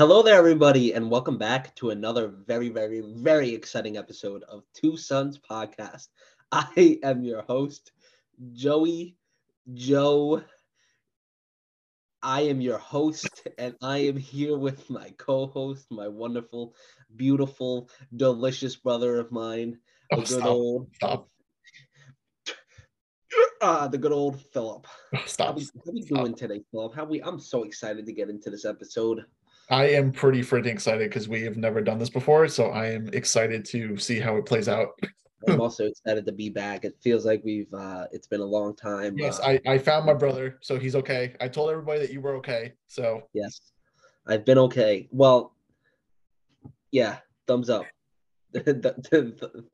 Hello there, everybody, and welcome back to another very, very, very exciting episode of Two Sons Podcast. I am your host, Joey Joe. I am your host, and I am here with my co host, my wonderful, beautiful, delicious brother of mine, the Oh, good stop. old. Stop. Uh, the good old Philip. How Stop. we, how we Stop. doing today, Philip? How we? I'm so excited to get into this episode. I am pretty freaking excited because we have never done this before. So I am excited to see how it plays out. I'm also excited to be back. It feels like we've uh it's been a long time. Yes, uh, I, I found my brother, so he's okay. I told everybody that you were okay. So yes. I've been okay. Well, yeah, thumbs up. Th- th-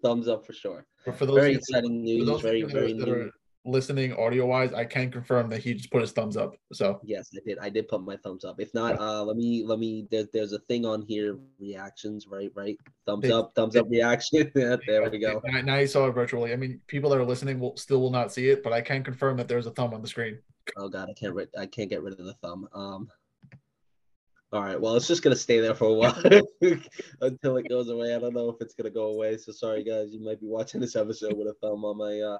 thumbs up for sure. but for those Very exciting news, very very new. Listening audio wise, I can confirm that he just put his thumbs up. So Yes, I did. I did put my thumbs up. If not, uh let me let me there, there's a thing on here, reactions, right? Right? Thumbs up, thumbs up reaction. There we go. Now, you saw it virtually. I mean, people that are listening will still will not see it, but I can confirm that there's a thumb on the screen. Oh god, I can't rid- I can't get rid of the thumb. Um all right, well it's just gonna stay there for a while until it goes away. I don't know if it's gonna go away. So sorry guys, you might be watching this episode with a thumb on my uh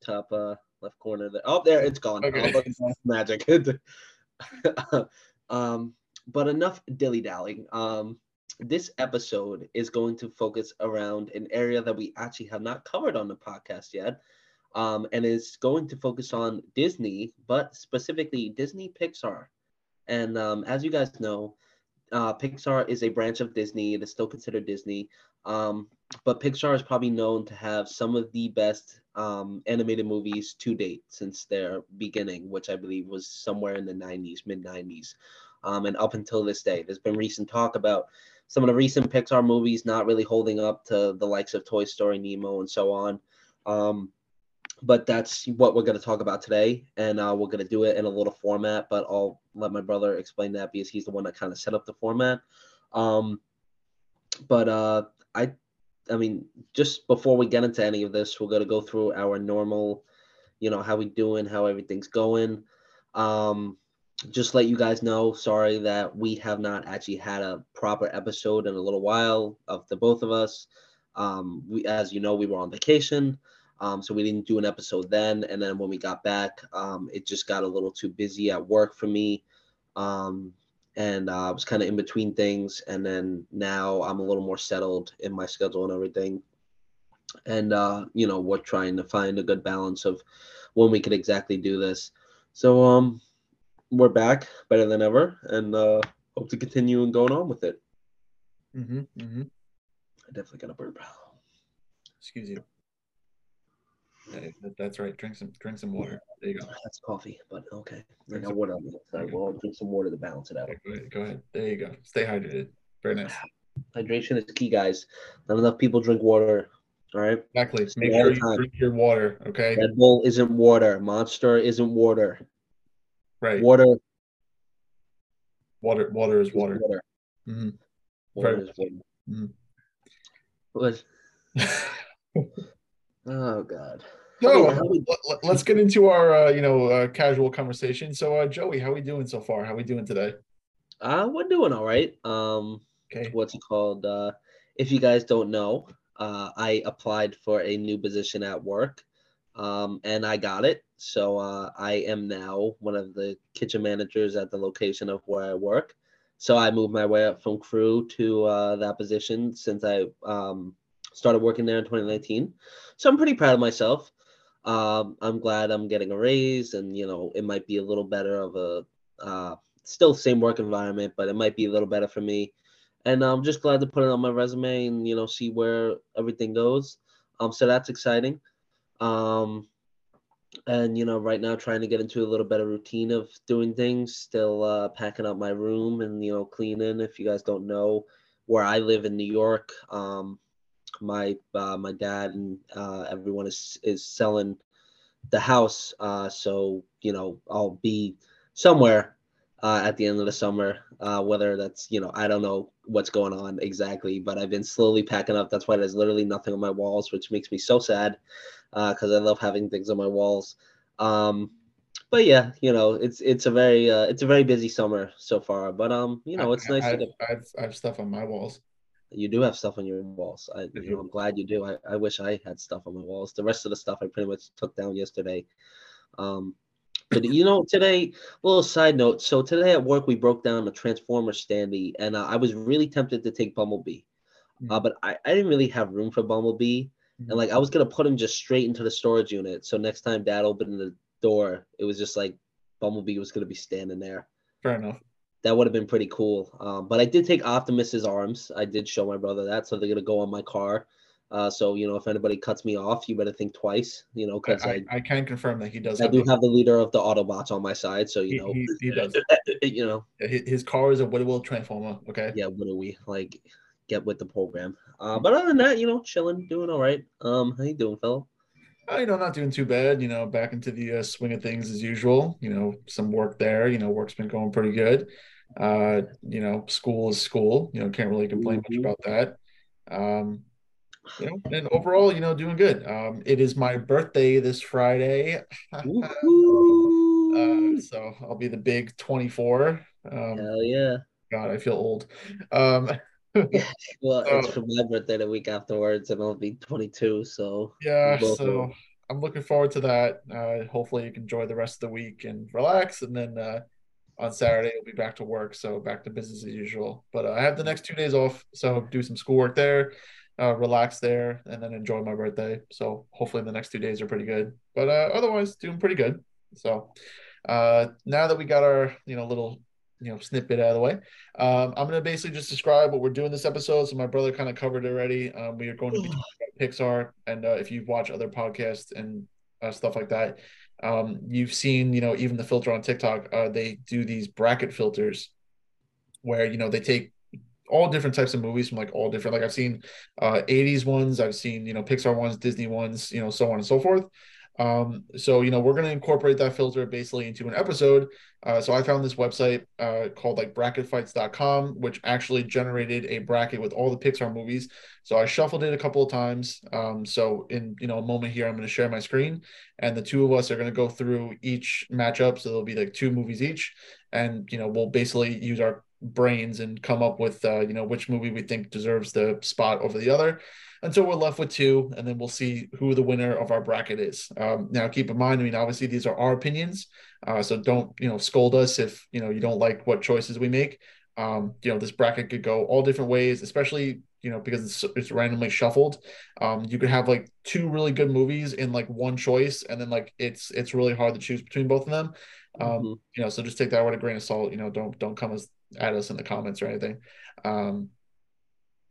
top uh left corner there. Oh there it's gone. Okay. Oh, magic. um but enough dilly dallying. Um this episode is going to focus around an area that we actually have not covered on the podcast yet um, and is going to focus on Disney, but specifically Disney Pixar. And um, as you guys know, uh, Pixar is a branch of Disney. It is still considered Disney, um, but Pixar is probably known to have some of the best um, animated movies to date since their beginning, which I believe was somewhere in the 90s, mid 90s. Um, and up until this day, there's been recent talk about some of the recent Pixar movies not really holding up to the likes of Toy Story, Nemo, and so on. Um, but that's what we're going to talk about today and uh, we're going to do it in a little format but i'll let my brother explain that because he's the one that kind of set up the format um, but uh, i i mean just before we get into any of this we're to go through our normal you know how we doing how everything's going um, just let you guys know sorry that we have not actually had a proper episode in a little while of the both of us um, we as you know we were on vacation um, so we didn't do an episode then. And then when we got back, um, it just got a little too busy at work for me. Um, and uh, I was kind of in between things. And then now I'm a little more settled in my schedule and everything. And, uh, you know, we're trying to find a good balance of when we could exactly do this. So um, we're back better than ever and uh, hope to continue and going on with it. Mm-hmm, mm-hmm. I definitely got a burp. Excuse you. That's right. Drink some drink some water. There you go. That's coffee, but okay. Drink some- water the outside. Okay. Well, drink some water to balance it out. Go ahead. Go ahead. There you go. Stay hydrated. Very nice. Hydration is key, guys. Not enough people drink water. All right. Exactly. Stay Make sure you time. drink your water. Okay. Red Bull isn't water. Monster isn't water. Right. Water, Water. Water is water. water. Mhm. Water is water. Mhm. Oh God. So let, us get into our uh, you know uh, casual conversation. So uh, Joey, how we doing so far? How we doing today? Uh, we're doing all right. Um, Okay. what's it called? Uh, if you guys don't know, uh, I applied for a new position at work, um, and I got it. So uh, I am now one of the kitchen managers at the location of where I work. So I moved my way up from crew to uh, that position since I um, started working there in 2019. So I'm pretty proud of myself. Um, I'm glad I'm getting a raise, and you know it might be a little better of a uh, still same work environment, but it might be a little better for me and I'm just glad to put it on my resume and you know see where everything goes. Um, so that's exciting. Um, and you know, right now trying to get into a little better routine of doing things. Still uh, packing up my room and you know cleaning. If you guys don't know where I live in New York, um, my uh, my dad and uh, everyone is is selling the house. Uh, so you know I'll be somewhere uh, at the end of the summer. Uh, whether that's you know I don't know what's going on exactly, but I've been slowly packing up. That's why there's literally nothing on my walls, which makes me so sad because I love having things on my walls. Um, but yeah, you know, it's it's a very uh, it's a very busy summer so far. But um, you know, it's I, nice I, to get. I, have, I have stuff on my walls. You do have stuff on your walls. I, you know, I'm glad you do. I, I wish I had stuff on my walls. The rest of the stuff I pretty much took down yesterday. Um, but you know, today, little side note. So today at work, we broke down a Transformer Standy, and uh, I was really tempted to take Bumblebee, Hmm. uh, but I, I didn't really have room for Bumblebee, and like I was gonna put him just straight into the storage unit. So next time Dad opened the door, it was just like Bumblebee was gonna be standing there. Fair enough. That would have been pretty cool. Um, but I did take Optimus's arms. I did show my brother that, so they're gonna go on my car. Uh, so you know, if anybody cuts me off, you better think twice. You know, because I, I, I, can confirm that he does. I, Have do the- have the leader of the Autobots on my side. So you he, know, he, he does. you know, His, car is a Whitwell Transformer. Okay. yeah. What do we like? Get with the program. Uh, but other than that, you know, chilling, doing all right. Um, how you doing, fellow? Uh, you know, not doing too bad. You know, back into the uh, swing of things as usual. You know, some work there. You know, work's been going pretty good. Uh, you know, school is school. You know, can't really complain Mhm. much about that. Um, you know, and overall, you know, doing good. Um, it is my birthday this Friday. Uh, so I'll be the big 24. Um, Hell yeah! God, I feel old. Um, Well, So- it's for my birthday the week afterwards, and I'll be 22. So yeah, so are- I'm looking forward to that. Uh, hopefully, you can enjoy the rest of the week and relax, and then uh, on Saturday we'll be back to work, so back to business as usual. But uh, I have the next two days off, so do some schoolwork there, uh, relax there, and then enjoy my birthday. So hopefully the next two days are pretty good. But uh, otherwise, doing pretty good. So uh, now that we got our you know little you know snippet out of the way, um, I'm gonna basically just describe what we're doing this episode. So my brother kind of covered it already. Um, we are going to be talking about Pixar, and uh, if you've watched other podcasts and uh, stuff like that, um, you've seen you know even the filter on TikTok. Uh, they do these bracket filters where you know they take all different types of movies from like all different like I've seen uh 80s ones, I've seen you know Pixar ones, Disney ones, you know so on and so forth. Um, so you know we're going to incorporate that filter basically into an episode. Uh, so I found this website uh, called like bracketfights.com, which actually generated a bracket with all the Pixar movies. So I shuffled it a couple of times. Um, so in you know a moment here, I'm going to share my screen, and the two of us are going to go through each matchup. So there'll be like two movies each, and you know we'll basically use our brains and come up with uh, you know which movie we think deserves the spot over the other until we're left with two, and then we'll see who the winner of our bracket is. Um, now, keep in mind, I mean, obviously these are our opinions, uh, so don't you know scold us if you know you don't like what choices we make. Um, you know, this bracket could go all different ways, especially you know because it's it's randomly shuffled. Um, you could have like two really good movies in like one choice, and then like it's it's really hard to choose between both of them. Um, Mhm. you know, so just take that with a grain of salt. You know, don't don't come as at us in the comments or anything. Um,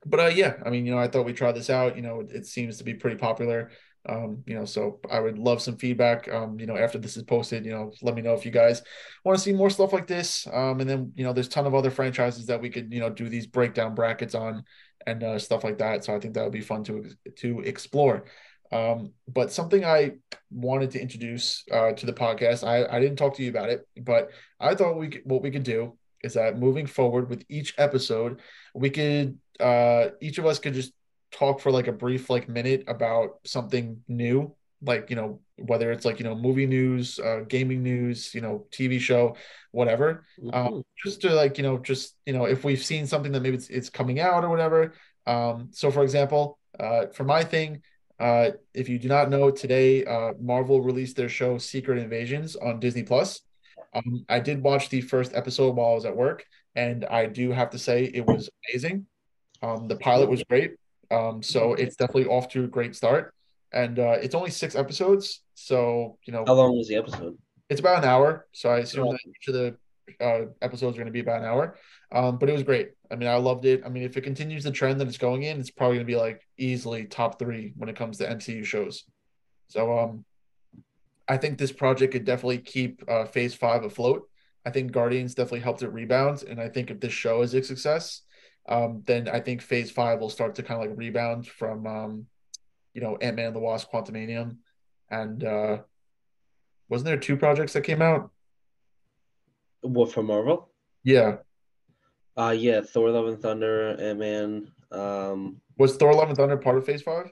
but uh, yeah, I mean, you know, I thought we tried this out. You know, it, it seems to be pretty popular. Um, you know, so I would love some feedback. Um, you know, after this is posted, you know, let me know if you guys want to see more stuff like this. Um, and then you know, there's a ton of other franchises that we could you know do these breakdown brackets on and uh, stuff like that. So I think that would be fun to to explore. Um, but something I wanted to introduce uh, to the podcast, I, I didn't talk to you about it, but I thought we could, what we could do is that moving forward with each episode, we could uh, each of us could just talk for like a brief like minute about something new, like you know whether it's like you know movie news, uh, gaming news, you know TV show, whatever, Mhm. um, just to like you know just you know if we've seen something that maybe it's, it's coming out or whatever. Um, so for example, uh, for my thing, uh, if you do not know, today uh, Marvel released their show Secret Invasions on Disney Plus. Um, I did watch the first episode while I was at work, and I do have to say it was amazing. Um, the pilot was great, um, so it's definitely off to a great start. And uh, it's only six episodes, so you know How long was the episode? it's about an hour. So I assume Oh. that each of the uh, episodes are going to be about an hour. Um, but it was great. I mean, I loved it. I mean, if it continues the trend that it's going in, it's probably going to be like easily top three when it comes to MCU shows. So um, I think this project could definitely keep uh, Phase Five afloat. I think Guardians definitely helped it rebound, and I think if this show is a success, um, then I think Phase Five will start to kind of like rebound from, um, you know, Ant Man and the Wasp: Quantumanium, and uh, wasn't there two projects that came out? What for Marvel? Yeah, Uh yeah, Thor: Love and Thunder, Ant Man. Um, was Thor: Love and Thunder part of Phase Five?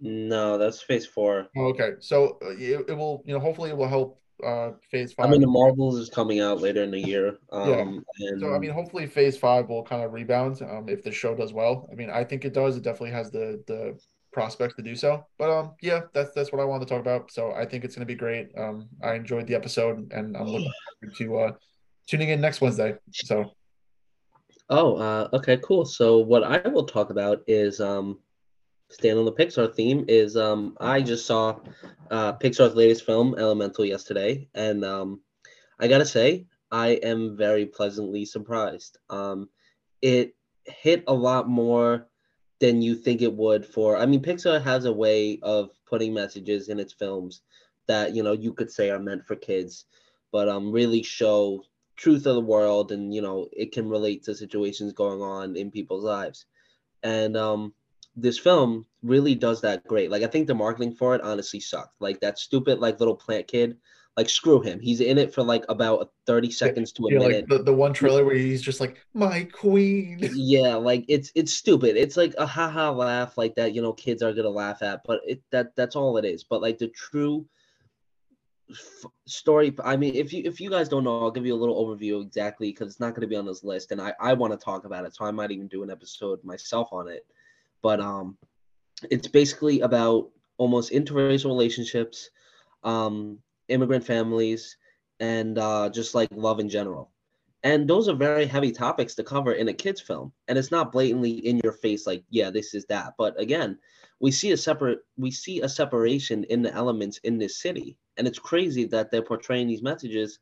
no, that's Phase Four. Oh, okay, so uh, it, it will, you know, hopefully it will help uh, Phase Five. I mean, the Marvels is coming out later in the year. Um, and So I mean, hopefully Phase Five will kind of rebound um, if the show does well. I mean, I think it does. It definitely has the the prospects to do so. But um, yeah, that's that's what I wanted to talk about. So I think it's going to be great. Um, I enjoyed the episode, and I'm looking forward to uh, tuning in next Wednesday. So oh, uh, okay, cool. So what I will talk about is um, staying on the Pixar theme. Is um, I just saw uh, Pixar's latest film, Elemental, yesterday, and um, I gotta say, I am very pleasantly surprised. Um, it hit a lot more than you think it would for I mean Pixar has a way of putting messages in its films that you know you could say are meant for kids but um really show truth of the world and you know it can relate to situations going on in people's lives and um this film really does that great like I think the marketing for it honestly sucked like that stupid like little plant kid like screw him. He's in it for like about 30 seconds to a yeah, minute. like the, the one trailer where he's just like, my queen. Yeah, like it's it's stupid. It's like a haha laugh like that, you know, kids are gonna laugh at, but it that that's all it is. But like the true f- story i mean if you if you guys don't know i'll give you a little overview exactly because it's not going to be on this list and i i want to talk about it so i might even do an episode myself on it but um it's basically about almost interracial relationships um immigrant families and uh just like love in general. And those are very heavy topics to cover in a kids film and it's not blatantly in your face like yeah this is that. But again we see a separate we see a separation in the elements in this city and it's crazy that they're portraying these messages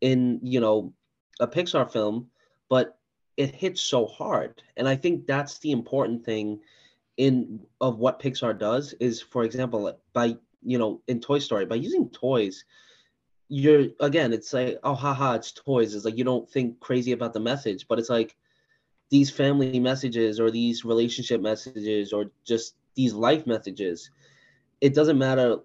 in you know a pixar film but it hits so hard. And i think that's the important thing in of what pixar does is for example by you know in toy story by using toys you're again it's like oh haha it's toys. It's like you don't think crazy about the message but it's like these family messages or these relationship messages or just these life messages it doesn't matter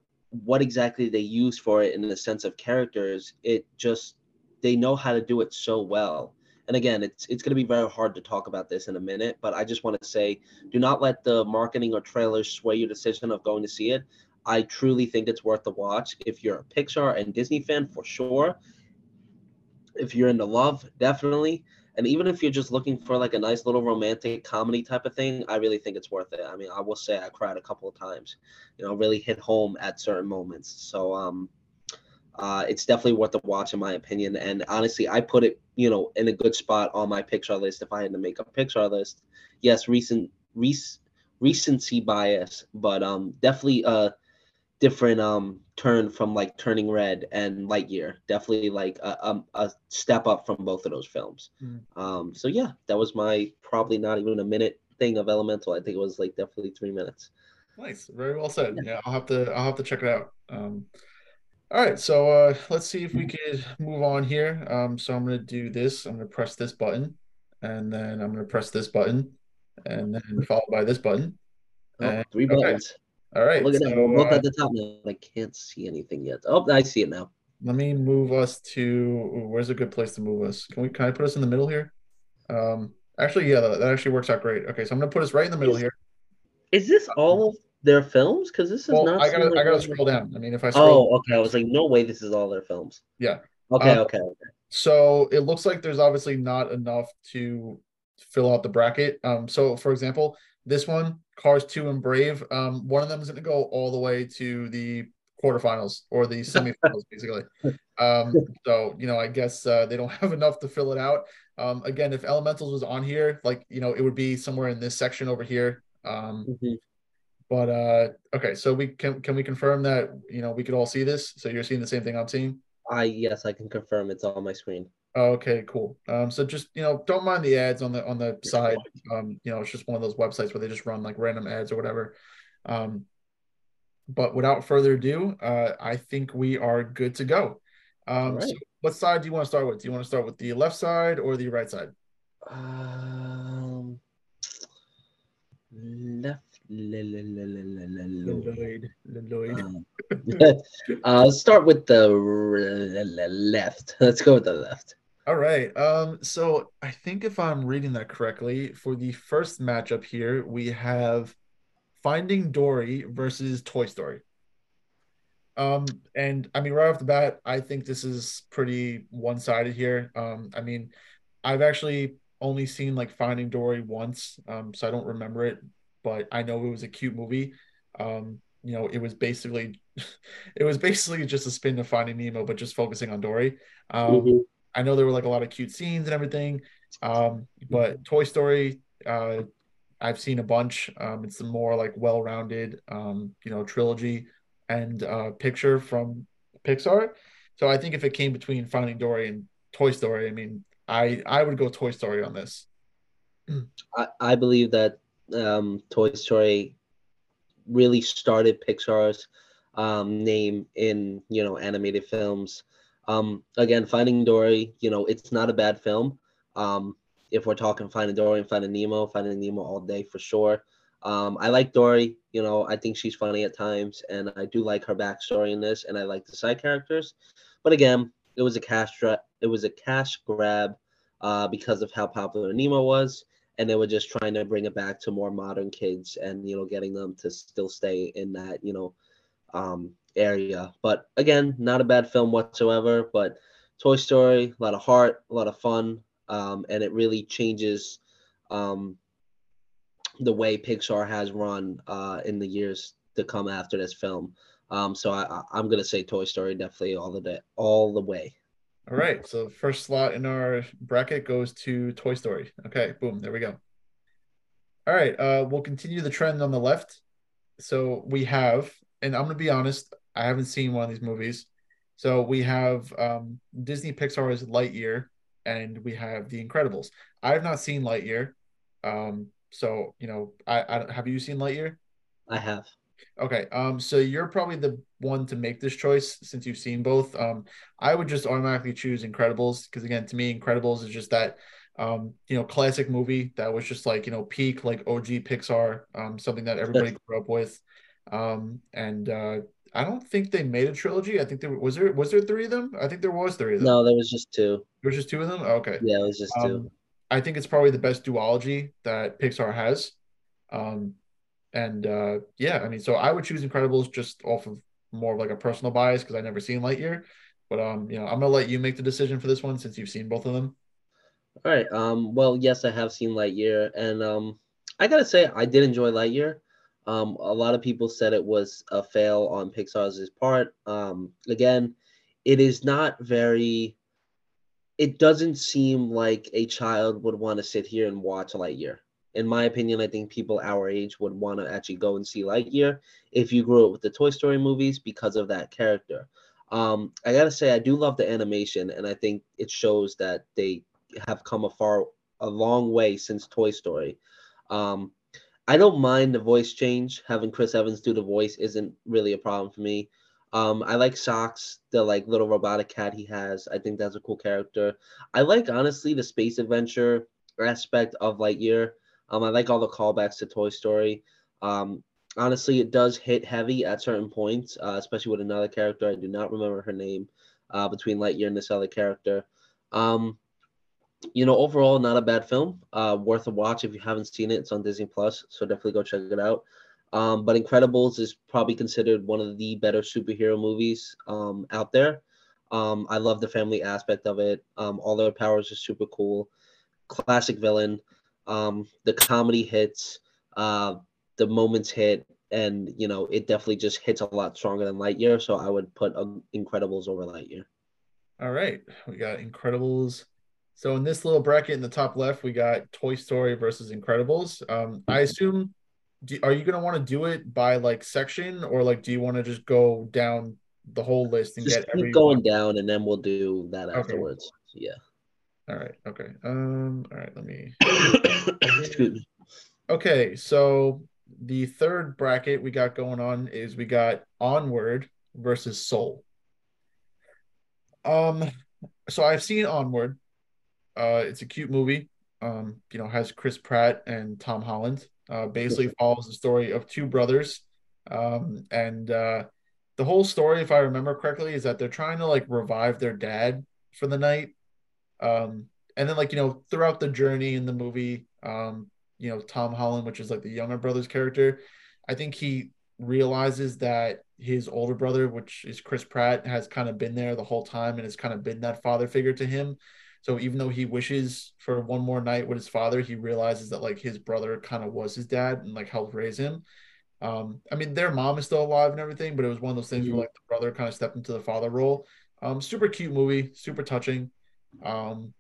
what exactly they use for it in the sense of characters it just they know how to do it so well and again it's it's going to be very hard to talk about this in a minute but i just want to say do not let the marketing or trailers sway your decision of going to see it i truly think it's worth the watch if you're a pixar and disney fan for sure if you're into love definitely and even if you're just looking for like a nice little romantic comedy type of thing, I really think it's worth it. I mean, I will say I cried a couple of times, you know, really hit home at certain moments. So um uh, it's definitely worth the watch in my opinion. And honestly, I put it, you know, in a good spot on my Pixar list if I had to make a Pixar list. Yes, recent rec- recency bias, but um definitely a different um turn from like Turning Red and Lightyear. Definitely like a, a, a step up from both of those films. Mm. Um, so yeah, that was my probably not even a minute thing of Elemental. I think it was like definitely three minutes. Nice, very well said. Yeah, I'll have to I'll have to check it out. Um, all right, so uh, let's see if we could move on here. Um, so I'm gonna do this. I'm gonna press this button, and then I'm gonna press this button, and then followed by this button. Oh, And- okay. buttons. All right, Look at that. We're both uh, at the top now. I can't see anything yet. Oh, I see it now. let me move us to where's a good place to move us? Can we kind of put us in the middle here? Um, actually, yeah, that, that actually works out great. Okay, so I'm gonna put us right in the middle here. Is this all of their films? Because this is Well, not. I gotta I gotta scroll down. I mean, if I scroll, Oh, okay. I was like, no way. This is all their films. Yeah. Okay. Uh, okay. okay. So it looks like there's obviously not enough to fill out the bracket. Um, so for example, this one, Cars 2 and Brave, um, one of them is gonna go all the way to the quarterfinals or the semifinals, basically. Um, so you know, I guess uh, they don't have enough to fill it out. Um, again, if Elementals was on here, like you know, it would be somewhere in this section over here. Um, Mhm. But uh, okay, so we can can we confirm that you know we could all see this? So you're seeing the same thing I'm seeing? I yes, I can confirm it's on my screen. Okay, cool. Um, so just you know, don't mind the ads on the on the side. Um, you know, it's just one of those websites where they just run like random ads or whatever. Um, but without further ado, uh, I think we are good to go. Um, All so what side do you want to start with? Do you want to start with the left side or the right side? Um, left. Lloyd. Lloyd. Um, uh, let's start with the left. Let's go with the left. All right. Um, so I think if I'm reading that correctly, for the first matchup here, we have Finding Dory versus Toy Story. Um, and I mean, right off the bat, I think this is pretty one-sided here. Um, I mean, I've actually only seen like Finding Dory once, um, so I don't remember it, but I know it was a cute movie. Um, you know, it was basically, it was basically just a spin of Finding Nemo, but just focusing on Dory. Um, mm-hmm. I know there were like a lot of cute scenes and everything, um, but Toy Story, uh, I've seen a bunch. Um, it's a more like well-rounded, um, you know, trilogy and uh, picture from Pixar. So I think if it came between Finding Dory and Toy Story, I mean, I I would go Toy Story on this. I, I believe that um, Toy Story really started Pixar's um, name in you know animated films. Um, again, Finding Dory, you know, it's not a bad film. Um, if we're talking Finding Dory and Finding Nemo, Finding Nemo all day for sure. Um, I like Dory. You know, I think she's funny at times, and I do like her backstory in this, and I like the side characters. But again, it was a cash tra- it was a cash grab uh, because of how popular Nemo was, and they were just trying to bring it back to more modern kids, and you know, getting them to still stay in that you know um, area. But again, not a bad film whatsoever. But Toy Story, a lot of heart, a lot of fun, um, and it really changes um, the way Pixar has run uh, in the years to come after this film. Um, so I, I'm gonna say Toy Story definitely all the day, all the way. All right. So first slot in our bracket goes to Toy Story. Okay, boom, there we go. All right, uh, we'll continue the trend on the left. So we have, and I'm gonna be honest, I haven't seen one of these movies. So we have um, Disney Pixar's Lightyear, and we have The Incredibles. I have not seen Lightyear. Um, so you know, I, I have you seen Lightyear? I have. Okay. Um. So you're probably the one to make this choice since you've seen both. Um. I would just automatically choose Incredibles because again, to me, Incredibles is just that, um, you know, classic movie that was just like you know peak like OG Pixar. Um. Something that everybody grew up with. Um. And uh, I don't think they made a trilogy. I think there was there was there three of them. I think there was three of them. No, there was just two. There was just two of them. okay. Yeah, it was just two. Um, I think it's probably the best duology that Pixar has. Um, and uh, yeah, I mean, so I would choose Incredibles just off of more of like a personal bias because I never seen Lightyear. But um, you know, I'm gonna let you make the decision for this one since you've seen both of them. All right. Um, well, yes, I have seen Lightyear, and um, I gotta say I did enjoy Lightyear. Um, a lot of people said it was a fail on Pixar's part. Um, again, it is not very it doesn't seem like a child would want to sit here and watch Lightyear. In my opinion, I think people our age would want to actually go and see Lightyear if you grew up with the Toy Story movies because of that character. Um, I gotta say, I do love the animation, and I think it shows that they have come a far, a long way since Toy Story. Um, I don't mind the voice change. Having Chris Evans do the voice isn't really a problem for me. Um, I like Socks, the like little robotic cat he has. I think that's a cool character. I like honestly the space adventure aspect of Lightyear. Um, I like all the callbacks to Toy Story. Um, honestly, it does hit heavy at certain points, uh, especially with another character. I do not remember her name uh, between Lightyear and this other character. Um, you know, overall, not a bad film. Uh, worth a watch if you haven't seen it. It's on Disney Plus, so definitely go check it out. Um, but Incredibles is probably considered one of the better superhero movies um, out there. Um, I love the family aspect of it. Um, all their powers are super cool. Classic villain. Um, the comedy hits. Uh, the moments hit, and you know it definitely just hits a lot stronger than Lightyear. So I would put um, Incredibles over Lightyear. All right, we got Incredibles. So in this little bracket in the top left, we got Toy Story versus Incredibles. Um, I assume do, are you gonna want to do it by like section or like do you want to just go down the whole list and just get keep going down and then we'll do that okay. afterwards. Yeah. All right. Okay. Um. All right. Let me. Excuse me. Okay. So the third bracket we got going on is we got Onward versus Soul. Um. So I've seen Onward. Uh, it's a cute movie. Um, you know, has Chris Pratt and Tom Holland. Uh, basically follows the story of two brothers, um, and uh, the whole story, if I remember correctly, is that they're trying to like revive their dad for the night. Um, and then like you know throughout the journey in the movie, um, you know Tom Holland, which is like the younger brother's character, I think he realizes that his older brother, which is Chris Pratt, has kind of been there the whole time and has kind of been that father figure to him. So even though he wishes for one more night with his father, he realizes that like his brother kind of was his dad and like helped raise him. Um, I mean, their mom is still alive and everything, but it was one of those things mm-hmm. where like the brother kind of stepped into the father role. Um, super cute movie, super touching. Um,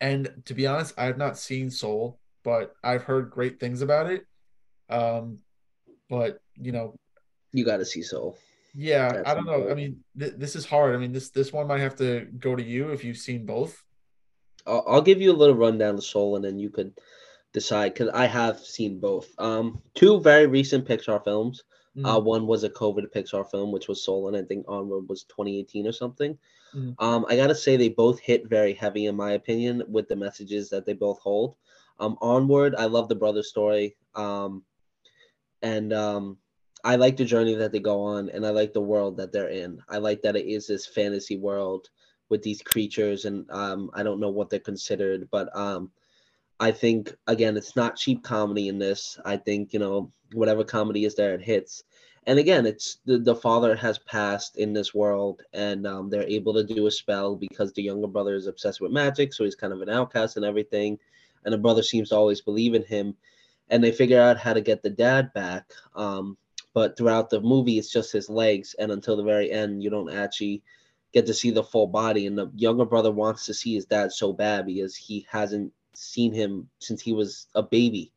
and to be honest, I have not seen Soul, but I've heard great things about it. Um, but you know, you got to see Soul. Yeah, That's I don't know. I mean, th- this is hard. I mean, this this one might have to go to you if you've seen both. I'll, I'll give you a little rundown of Soul, and then you could decide because I have seen both. Um, two very recent Pixar films. Mm. Uh, one was a COVID Pixar film, which was Soul, and I think Onward was 2018 or something. Mm. Um, I gotta say they both hit very heavy in my opinion with the messages that they both hold. Um, Onward, I love the brother story. Um, and um, I like the journey that they go on, and I like the world that they're in. I like that it is this fantasy world with these creatures, and um, I don't know what they're considered, but um, I think again, it's not cheap comedy in this. I think you know whatever comedy is there, it hits. And again, it's the, the father has passed in this world, and um, they're able to do a spell because the younger brother is obsessed with magic, so he's kind of an outcast and everything. And the brother seems to always believe in him and they figure out how to get the dad back. Um, but throughout the movie, it's just his legs, and until the very end, you don't actually get to see the full body. And the younger brother wants to see his dad so bad because he hasn't seen him since he was a baby,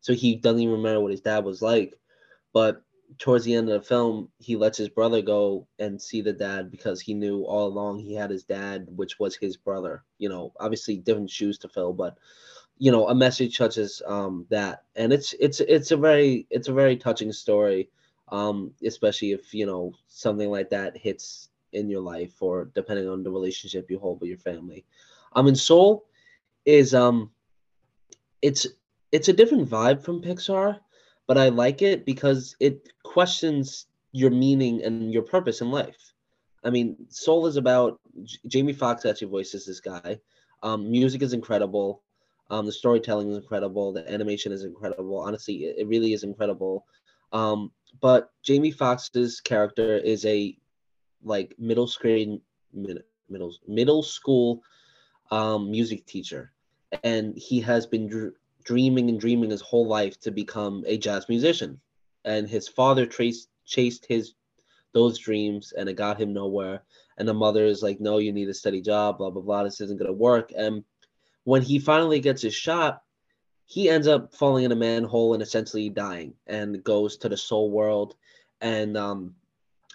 so he doesn't even remember what his dad was like. But towards the end of the film, he lets his brother go and see the dad because he knew all along he had his dad, which was his brother. You know, obviously different shoes to fill, but you know a message such as um, that and it's it's it's a very it's a very touching story um, especially if you know something like that hits in your life or depending on the relationship you hold with your family I'm um in soul is um it's it's a different vibe from pixar but i like it because it questions your meaning and your purpose in life i mean soul is about J- jamie foxx actually voices this guy um, music is incredible um, the storytelling is incredible. The animation is incredible. Honestly, it, it really is incredible. Um, but Jamie Foxx's character is a like middle screen middle middle school um, music teacher, and he has been dr- dreaming and dreaming his whole life to become a jazz musician. And his father traced chased his those dreams, and it got him nowhere. And the mother is like, "No, you need a steady job. Blah blah blah. This isn't gonna work." And when he finally gets his shot, he ends up falling in a manhole and essentially dying and goes to the soul world. And um,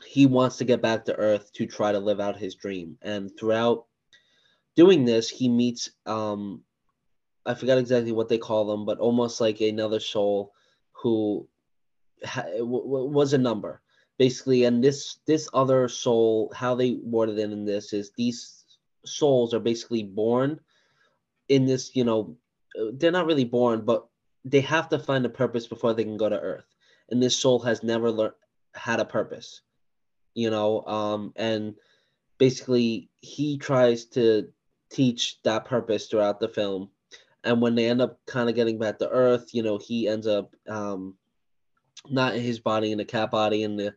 he wants to get back to Earth to try to live out his dream. And throughout doing this, he meets um, I forgot exactly what they call them, but almost like another soul who ha- w- was a number basically. And this this other soul, how they worded it in this is these souls are basically born in this, you know, uh, they're not really born, but they have to find a purpose before they can go to Earth. And this soul has never learned had a purpose, you know. Um, and basically, he tries to teach that purpose throughout the film. And when they end up kind of getting back to Earth, you know, he ends up um, not in his body, in the cat body, and the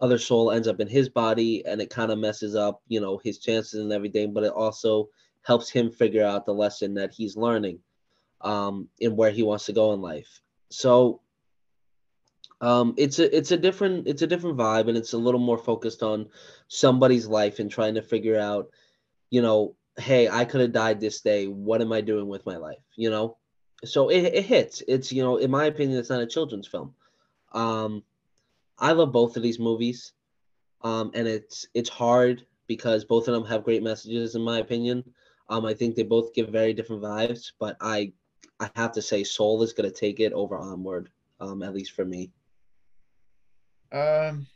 other soul ends up in his body, and it kind of messes up, you know, his chances and everything. But it also helps him figure out the lesson that he's learning um, and where he wants to go in life. So um, it's a it's a different it's a different vibe and it's a little more focused on somebody's life and trying to figure out, you know, hey, I could have died this day. What am I doing with my life? You know, so it, it hits. It's you know, in my opinion, it's not a children's film. Um, I love both of these movies, um, and it's it's hard because both of them have great messages, in my opinion. Um, I think they both give very different vibes, but I I have to say Soul is gonna take it over Onward, um, at least for me. Um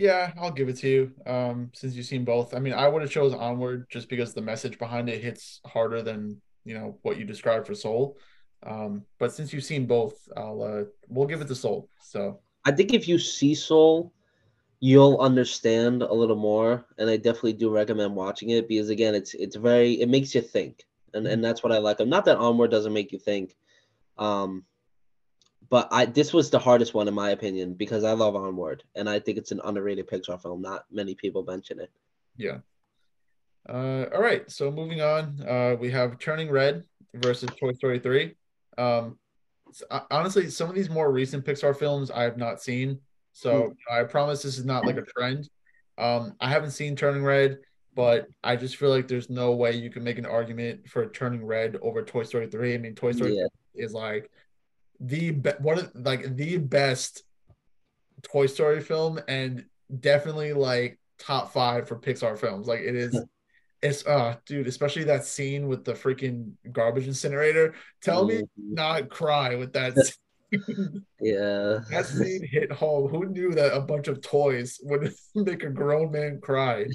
yeah, I'll give it to you. Um, since you've seen both. I mean, I would have chose Onward just because the message behind it hits harder than you know what you described for Soul. Um, but since you've seen both, I'll uh, we'll give it to Soul. So I think if you see Soul, you'll understand a little more and i definitely do recommend watching it because again it's it's very it makes you think and and that's what i like not that onward doesn't make you think um but I this was the hardest one in my opinion because I love Onward and I think it's an underrated Pixar film. Not many people mention it. Yeah. Uh, all right. So moving on, uh, we have Turning Red versus Toy Story 3. Um, honestly, some of these more recent Pixar films I have not seen. So mm. I promise this is not like a trend. Um, I haven't seen Turning Red, but I just feel like there's no way you can make an argument for Turning Red over Toy Story 3. I mean, Toy Story yeah. is like the be- one of like the best Toy Story film and definitely like top five for Pixar films. Like it is it's uh dude, especially that scene with the freaking garbage incinerator. Tell mm-hmm. me not cry with that yeah. That scene hit home. Who knew that a bunch of toys would make a grown man cry?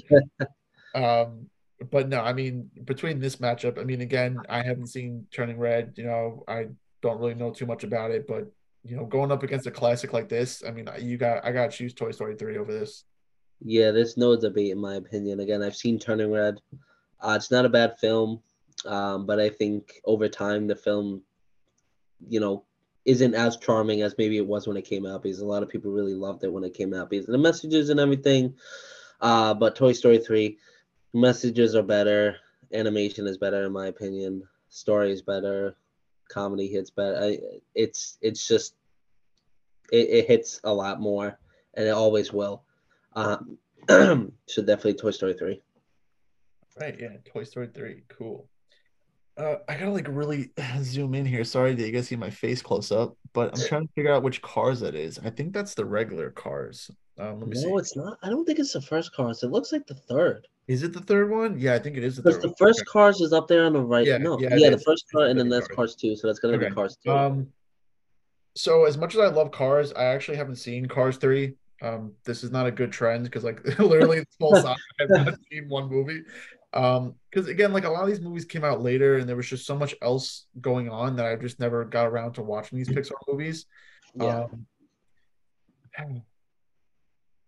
um but no, I mean between this matchup, I mean again, I haven't seen Turning Red, you know, I don't really know too much about it, but you know, going up against a classic like this, I mean, you got I got to choose Toy Story 3 over this. Yeah, there's no debate in my opinion. Again, I've seen Turning Red. Uh, it's not a bad film, um, but I think over time the film, you know, isn't as charming as maybe it was when it came out because a lot of people really loved it when it came out because the messages and everything. Uh, but Toy Story 3, messages are better, animation is better in my opinion, story is better, comedy hits better. I, it's it's just it, it hits a lot more, and it always will. Um, so definitely Toy Story three. Right. Yeah. Toy Story three. Cool. Uh, I gotta like really zoom in here. Sorry that you guys see my face close up, but I'm trying to figure out which cars that is. I think that's the regular cars. Um, let me no, see. it's not. I don't think it's the first cars. It looks like the third. Is it the third one? Yeah, I think it is the third. The one. first okay. cars is up there on the right. Yeah, no, yeah, yeah the first car, and then that's cars two. So that's gonna okay. be cars two. Um, so as much as I love cars, I actually haven't seen Cars three. Um, this is not a good trend because like literally this whole side I've not seen one movie. Um, because again, like a lot of these movies came out later, and there was just so much else going on that I just never got around to watching these Pixar movies. Yeah. Um,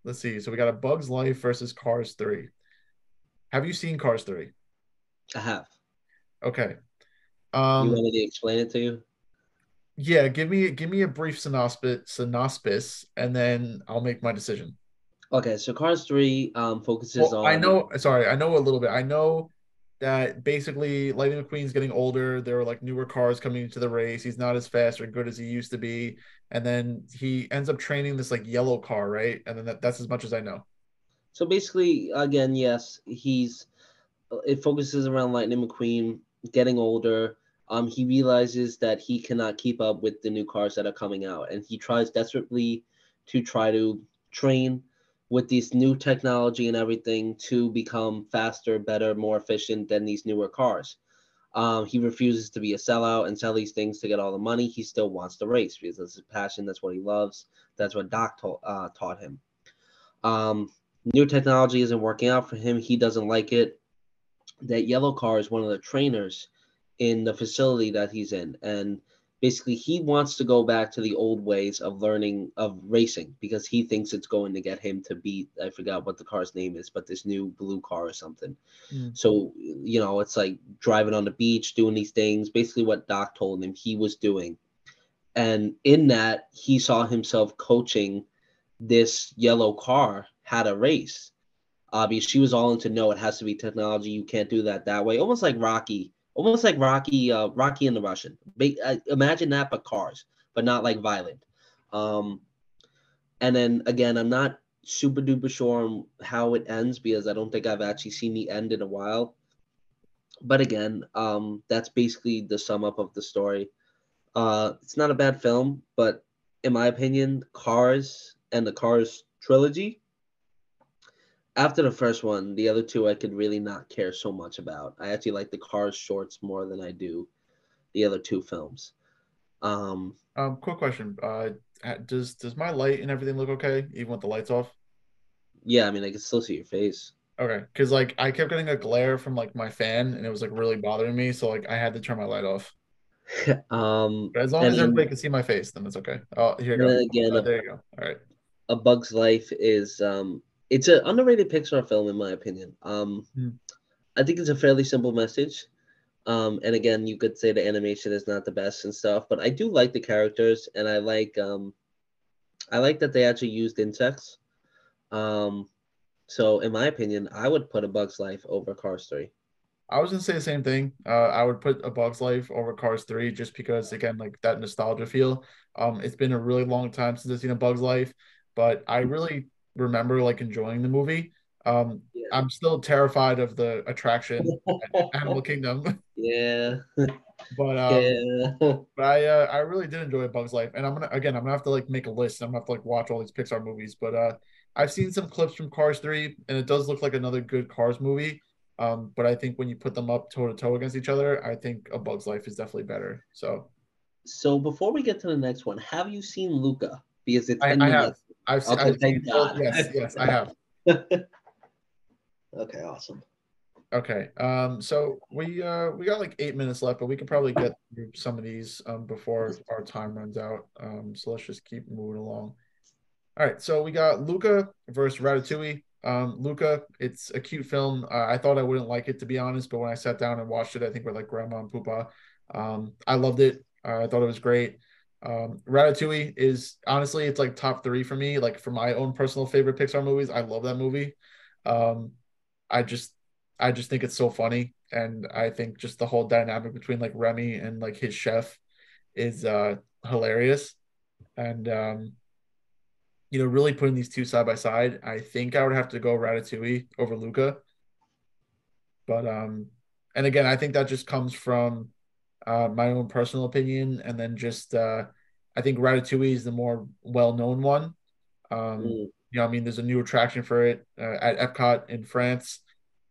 let's see. So we got a Bug's Life versus Cars three. Have you seen Cars three? I have. Okay. Um, you want me to explain it to you? Yeah, give me give me a brief synopsis, synopsis, and then I'll make my decision. Okay, so Cars Three um, focuses well, on. I know. Sorry, I know a little bit. I know that basically Lightning McQueen's getting older. There are like newer cars coming into the race. He's not as fast or good as he used to be, and then he ends up training this like yellow car, right? And then that, that's as much as I know. So basically, again, yes, he's. It focuses around Lightning McQueen getting older um, he realizes that he cannot keep up with the new cars that are coming out, and he tries desperately to try to train with this new technology and everything to become faster, better, more efficient than these newer cars. Um, he refuses to be a sellout and sell these things to get all the money. He still wants to race because that's his passion. That's what he loves. That's what Doc ta- uh, taught him. Um, new technology isn't working out for him. He doesn't like it. That yellow car is one of the trainers in the facility that he's in and basically he wants to go back to the old ways of learning of racing because he thinks it's going to get him to beat i forgot what the car's name is but this new blue car or something mm. so you know it's like driving on the beach doing these things basically what doc told him he was doing and in that he saw himself coaching this yellow car how to race because she was all into no it has to be technology you can't do that that way almost like rocky almost like Rocky, uh, Rocky and the Russian. Uh, imagine that, but cars, but not like violent. Um, and then again, I'm not super duper sure on how it ends because I don't think I've actually seen the end in a while. But again, um, that's basically the sum up of the story. Uh, it's not a bad film, but in my opinion, Cars and the Cars trilogy after the first one, the other two I could really not care so much about. I actually like the Cars shorts more than I do the other two films. Um, um quick question. Uh, does does my light and everything look okay even with the lights off? Yeah, I mean I can still see your face. Okay, because like I kept getting a glare from like my fan, and it was like really bothering me. So like I had to turn my light off. um, but as long as everybody can see my face, then it's okay. Oh, here you go. Again, oh, there you go. All right. A Bug's Life is um it's an underrated Pixar film in my opinion. Um, mm. I think it's a fairly simple message. Um, and again, you could say the animation is not the best and stuff, but I do like the characters, and I like um, I like that they actually used insects. Um, so in my opinion, I would put a Bug's Life over Cars Three. I was gonna say the same thing. Uh, I would put a Bug's Life over Cars Three just because, again, like that nostalgia feel. Um, it's been a really long time since I've seen a Bug's Life, but I really remember like enjoying the movie. Um, yeah. I'm still terrified of the attraction Animal Kingdom. Yeah. but um, yeah. but I uh, I really did enjoy Bug's Life, and I'm gonna again I'm gonna have to like make a list. I'm gonna have to like watch all these Pixar movies, but uh, I've seen some clips from Cars Three, and it does look like another good Cars movie. Um, but I think when you put them up toe to toe against each other, I think A Bug's Life is definitely better. So, so before we get to the next one, have you seen Luca? Because it's I, I have. I've seen. Okay, I've thank seen, God. Yes, yes, I have. okay, awesome. Okay. Um. So we uh we got like eight minutes left, but we can probably get through some of these um before our time runs out. Um. So let's just keep moving along. All right. So we got Luca versus Ratatouille. Um, Luca, it's a cute film. Uh, I thought I wouldn't like it to be honest, but when I sat down and watched it, I think with like grandma and poopa, um, I loved it. Uh, I thought it was great. Um, Ratatouille is honestly, it's like top three for me. Like for my own personal favorite Pixar movies, I love that movie. Um, I just, I just think it's so funny, and I think just the whole dynamic between like Remy and like his chef is uh hilarious, and um, you know, really putting these two side by side, I think I would have to go Ratatouille over Luca. But um, and again, I think that just comes from uh, my own personal opinion, and then just uh, I think Ratatouille is the more well known one. Um, mm. You know, I mean, there's a new attraction for it uh, at Epcot in France.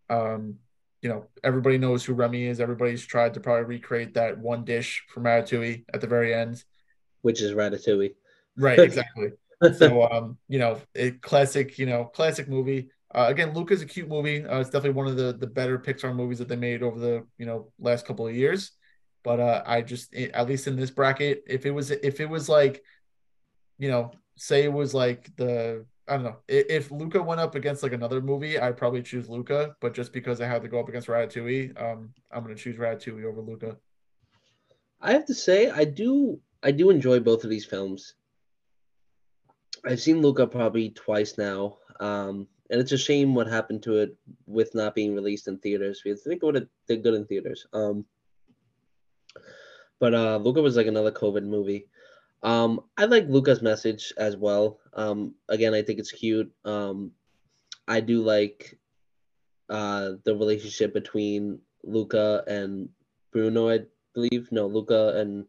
Um, you know, everybody knows who Remy is. Everybody's tried to probably recreate that one dish from Ratatouille at the very end, which is Ratatouille. Right, exactly so um, you know, a classic, you know, classic movie. Uh, again, Luca's a cute movie. Uh, it's definitely one of the the better Pixar movies that they made over the you know last couple of years. But uh, I just, at least in this bracket, if it was if it was like, you know, say it was like the I don't know if Luca went up against like another movie, I'd probably choose Luca. But just because I had to go up against Ratatouille, um, I'm gonna choose Ratatouille over Luca. I have to say, I do I do enjoy both of these films. I've seen Luca probably twice now, um, and it's a shame what happened to it with not being released in theaters. Because I think it would have did good in theaters. Um, but uh, Luca was like another COVID movie. Um, I like Luca's message as well. Um, again, I think it's cute. Um, I do like uh, the relationship between Luca and Bruno. I believe no, Luca and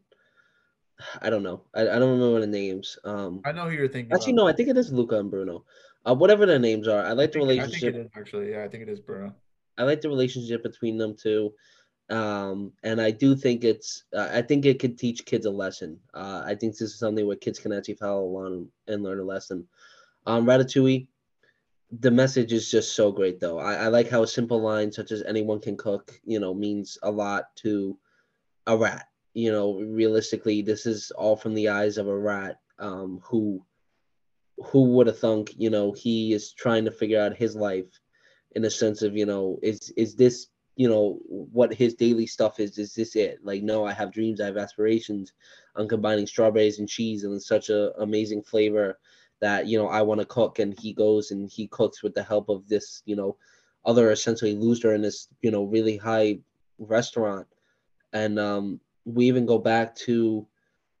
I don't know. I, I don't remember the names. Um, I know who you're thinking. Actually, about. no. I think it is Luca and Bruno. Uh, whatever their names are, I like I think, the relationship. I think it is actually. Yeah, I think it is Bruno. I like the relationship between them two, um, and I do think it's. Uh, I think it could teach kids a lesson. Uh, I think this is something where kids can actually follow along and learn a lesson. Um, Ratatouille, the message is just so great though. I, I like how a simple line such as "anyone can cook," you know, means a lot to a rat you know, realistically, this is all from the eyes of a rat um, who who would have thunk, you know, he is trying to figure out his life in a sense of, you know, is is this, you know, what his daily stuff is? Is this it? Like, no, I have dreams, I have aspirations. I'm combining strawberries and cheese and such a amazing flavor that you know I want to cook, and he goes and he cooks with the help of this, you know, other essentially loser in this, you know, really high restaurant, and um, we even go back to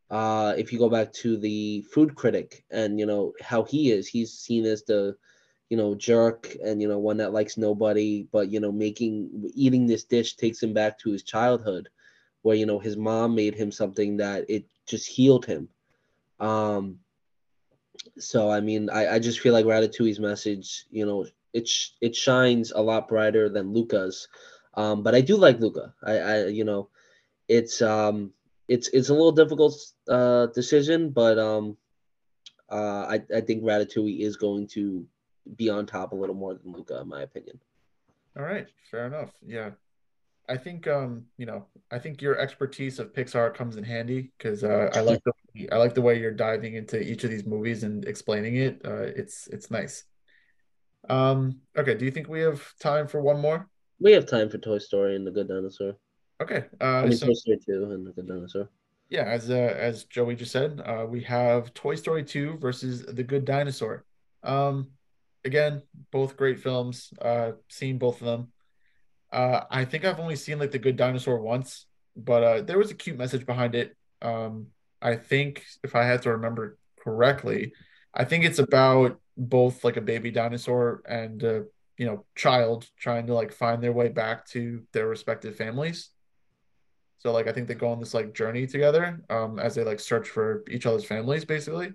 uh, if you go back to the food critic and you know how he is he's seen as the you know jerk and you know one that likes nobody but you know making eating this dish takes him back to his childhood where you know his mom made him something that it just healed him. Um so i mean i, I just feel like ratatouille's message you know it sh- it shines a lot brighter than luca's. Um but i do like luca. I i you know it's um it's it's a little difficult uh, decision, but um, uh, I I think Ratatouille is going to be on top a little more than Luca, in my opinion. All right, fair enough. Yeah, I think um you know I think your expertise of Pixar comes in handy because uh, I like the I like the way you're diving into each of these movies and explaining it. Uh, it's it's nice. Um. Okay. Do you think we have time for one more? We have time for Toy Story and the Good Dinosaur. Okay. I Uh, mean, so Toy Story 2 and The Good Dinosaur. yeah, as uh, as Joey just said, uh, we have Toy Story 2 versus The Good Dinosaur. Um, again, both great films. Uh, seen both of them. Uh, I think I've only seen like The Good Dinosaur once, but uh, there was a cute message behind it. Um, I think if I had to remember correctly, I think it's about both like a baby dinosaur and uh, you know child trying to like find their way back to their respective families. So like I think they go on this like journey together um, as they like search for each other's families, basically.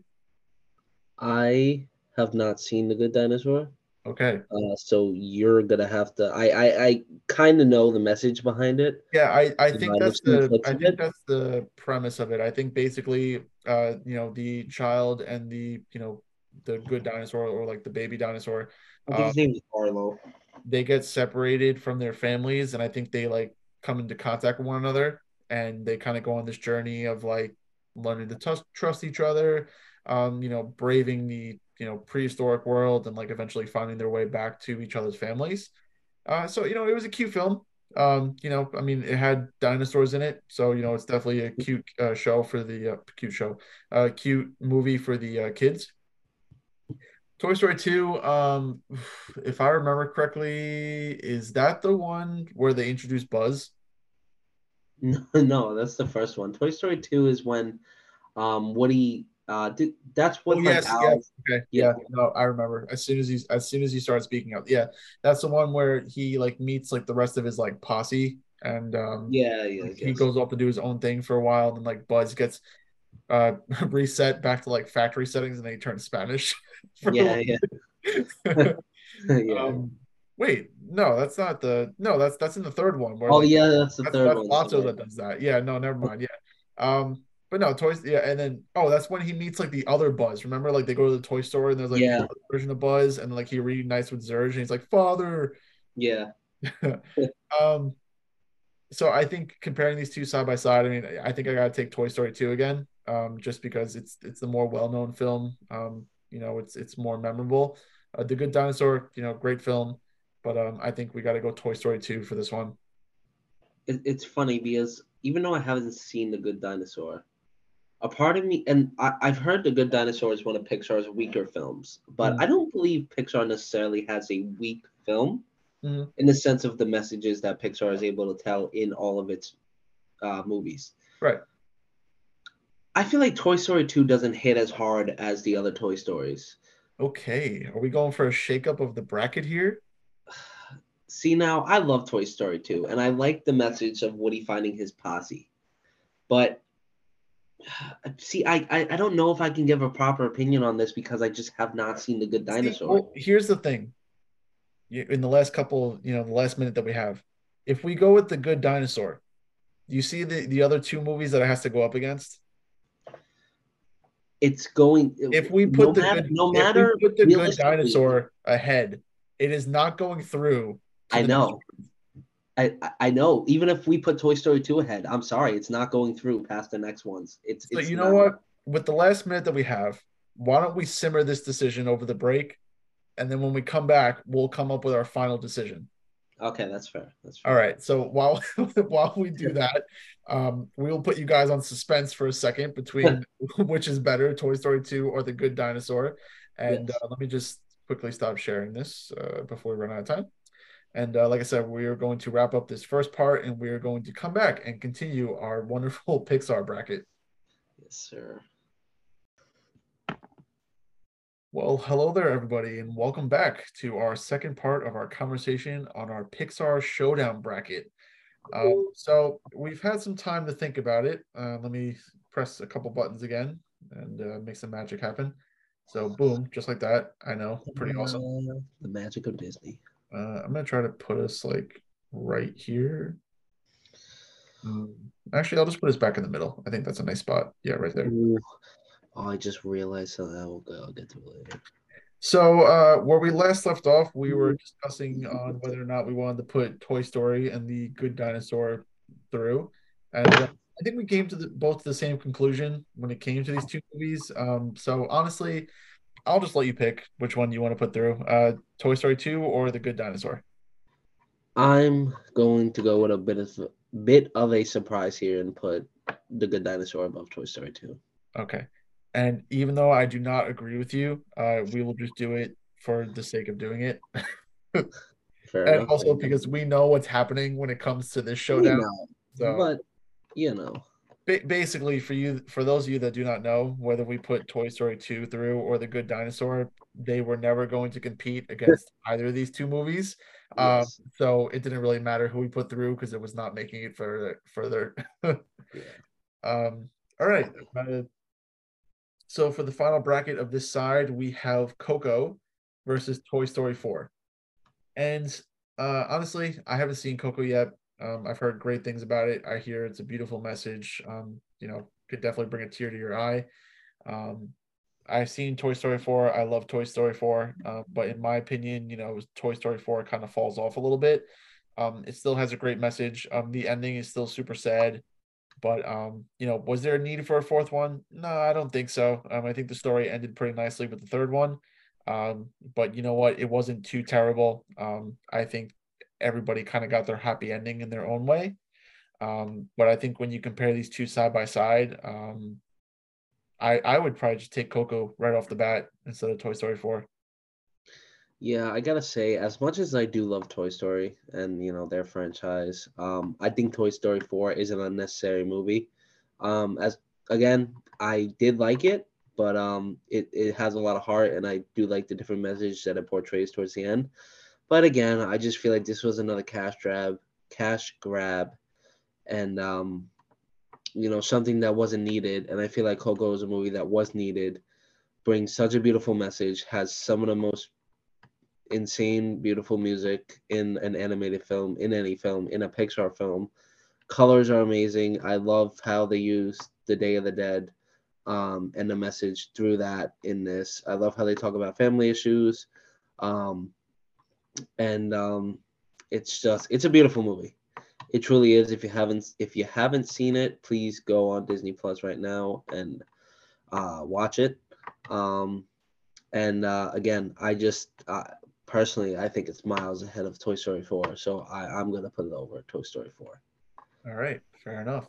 I have not seen The Good Dinosaur. Okay. Uh, so you're gonna have to. I I, I kind of know the message behind it. Yeah, I, I think that's the I think that's the premise of it. I think basically uh you know the child and the you know the good dinosaur or like the baby dinosaur I think his name is Arlo. they get separated from their families and I think they like come into contact with one another and they kind of go on this journey of like learning to trust trust each other um you know braving the you know prehistoric world and like eventually finding their way back to each other's families. Uh so you know it was a cute film. Um you know I mean it had dinosaurs in it so you know it's definitely a cute uh, show for the uh, cute show. Uh cute movie for the uh, kids. Toy Story 2, um, if I remember correctly, is that the one where they introduced Buzz? No, no, that's the first one. Toy Story 2 is when um Woody uh did that's what Oh yes. Okay. yeah. Yeah, no, I remember. As soon as he as soon as he started speaking out. Yeah, that's the one where he like meets like the rest of his like posse and um Yeah, yeah, he goes off to do his own thing for a while and then like Buzz gets uh reset back to like factory settings and then he turns Spanish. Yeah, yeah. yeah. Um, wait, no, that's not the no, that's that's in the third one where Oh like yeah, that's the that's third that's one. Lotso that does that. Yeah, no, never mind. Yeah. Um, but no, toys, yeah, and then oh, that's when he meets like the other Buzz. Remember, like they go to the toy store and there's like Yeah. version of Buzz, and like he reunites with Zurg and he's like, Father. Yeah. Um, so I think comparing these two side by side, I mean, I think I gotta take Toy Story 2 again. Um, just because it's it's the more well-known film. Um, you know, it's it's more memorable. Uh, The Good Dinosaur, you know, great film, but um, I think we got to go Toy Story 2 for this one. It, it's funny because even though I haven't seen The Good Dinosaur, a part of me and I, I've heard The Good Dinosaur is one of Pixar's weaker films, but Mm. I don't believe Pixar necessarily has a weak film Mhm. in the sense of the messages that Pixar is able to tell in all of its uh, movies. Right. I feel like Toy Story 2 doesn't hit as hard as the other Toy Stories. Okay, are we going for a shakeup of the bracket here? See now, I love Toy Story 2, and I like the message of Woody finding his posse. But see, I, I I don't know if I can give a proper opinion on this because I just have not seen the Good Dinosaur. well, here's the thing. In the last couple, you know, the last minute that we have, if we go with the Good Dinosaur, you see the the other two movies that it has to go up against. It's going. If we no put the matter, good, no matter put the Good Dinosaur ahead, it is not going through. I know. I, I- know. Even if we put Toy Story 2 ahead, I'm sorry, it's not going through past the next ones. It's, it's you know not. what? With the last minute that we have, why don't we simmer this decision over the break, and then when we come back, we'll come up with our final decision. Okay, that's fair. That's fair. All right. So while while we do that, um, we'll put you guys on suspense for a second between which is better, Toy Story 2 or The Good Dinosaur. And Yes. uh, let me just quickly stop sharing this uh, before we run out of time. And uh, like I said, we are going to wrap up this first part, and we are going to come back and continue our wonderful Pixar bracket. Yes, sir. Well, hello there, everybody, and welcome back to our second part of our conversation on our Pixar Showdown bracket. Um, so we've had some time to think about it. Uh, let me press a couple buttons again and uh, make some magic happen. So boom, just like that. I know, pretty awesome. Uh, the magic of Disney. Uh, I'm gonna try to put us like right here. Um, actually, I'll just put us back in the middle. I think that's a nice spot. Yeah, right there. Ooh. Oh, I just realized something. I will go. I'll get to it later. So, uh, where we last left off, we were discussing on whether or not we wanted to put Toy Story and the Good Dinosaur through, and uh, I think we came to the, both the same conclusion when it came to these two movies. Um, so honestly, I'll just let you pick which one you want to put through, uh, Toy Story 2 or The Good Dinosaur. I'm going to go with a bit of bit of a surprise here and put The Good Dinosaur above Toy Story 2. Okay. And even though I do not agree with you, uh, we will just do it for the sake of doing it. Fair and enough. also because we know what's happening when it comes to this showdown. know, So but you know, basically, for you, for those of you that do not know, whether we put Toy Story 2 through or The Good Dinosaur, they were never going to compete against either of these two movies. Um, so it didn't really matter who we put through because it was not making it further. Further. Yeah. Um, all right. uh, so for the final bracket of this side, we have Coco versus Toy Story 4. And uh, honestly, I haven't seen Coco yet. Um, I've heard great things about it. I hear it's a beautiful message. Um, you know, could definitely bring a tear to your eye. Um, I've seen Toy Story 4. I love Toy Story 4. Uh, but in my opinion, you know, Toy Story 4 kind of falls off a little bit. Um, it still has a great message. Um, the ending is still super sad. But um, you know, was there a need for a fourth one? No, I don't think so. Um, I think the story ended pretty nicely with the third one. Um, but you know what? It wasn't too terrible. Um, I think everybody kind of got their happy ending in their own way. Um, but I think when you compare these two side by side, um, I I would probably just take Coco right off the bat instead of Toy Story 4. Yeah, I gotta say, as much as I do love Toy Story and you know their franchise, um, I think Toy Story 4 is an unnecessary movie. Um, as again, I did like it, but um, it, it has a lot of heart, and I do like the different message that it portrays towards the end. But again, I just feel like this was another cash grab, cash grab, and um, you know something that wasn't needed. And I feel like Coco is a movie that was needed, brings such a beautiful message, has some of the most insane, beautiful music in an animated film, in any film, in a Pixar film. Colors are amazing. I love how they use the Day of the Dead um, and the message through that in this. I love how they talk about family issues. Um, and um, it's just it's a beautiful movie. It truly is. If you haven't if you haven't seen it, please go on Disney Plus right now and uh, watch it. Um, and uh, again, I just uh, personally I think it's miles ahead of Toy Story 4, so I, I'm gonna put it over Toy Story 4. All right, fair enough.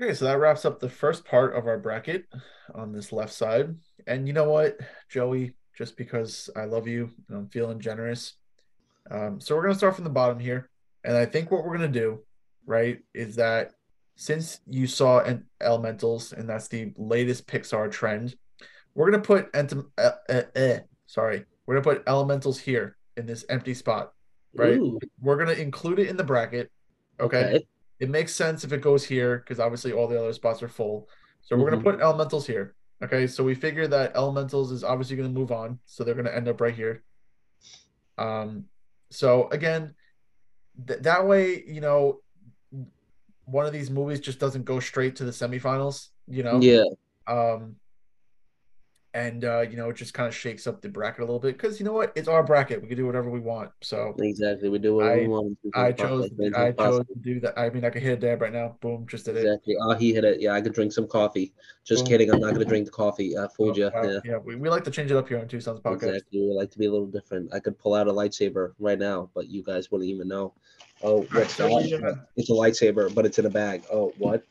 Okay, so that wraps up the first part of our bracket on this left side. And you know what, Joey, just because I love you and I'm feeling generous. Um, so we're gonna start from the bottom here. And I think what we're gonna do, right, is that since you saw an Elementals and that's the latest Pixar trend, we're gonna put Entom- uh, uh, uh, sorry, we're gonna put Elementals here in this empty spot. Right. Ooh, We're gonna include it in the bracket. okay it makes sense if it goes here because obviously all the other spots are full. So we're Mhm. gonna put elementals here. Okay, so we figure that elementals is obviously gonna move on, so they're gonna end up right here. Um, so again, th- that way, you know, one of these movies just doesn't go straight to the semifinals. You know, Yeah, um, and uh, you know, it just kind of shakes up the bracket a little bit because you know what, it's our bracket. We can do whatever we want. So exactly. We do whatever I- we want. I chose I possible. chose to do that. I mean, I could hit a dab right now. Boom, just did it. Exactly. Oh, he hit it. Yeah, I could drink some coffee. Just Boom. kidding. I'm not gonna drink the coffee. I fooled you. Oh, wow. Yeah. Yeah, we, we like to change it up here on Two Sons Podcast. Exactly. We like to be a little different. I could pull out a lightsaber right now, but you guys wouldn't even know. Oh, what's so that? we, It's a lightsaber, but it's in a bag. Oh, what?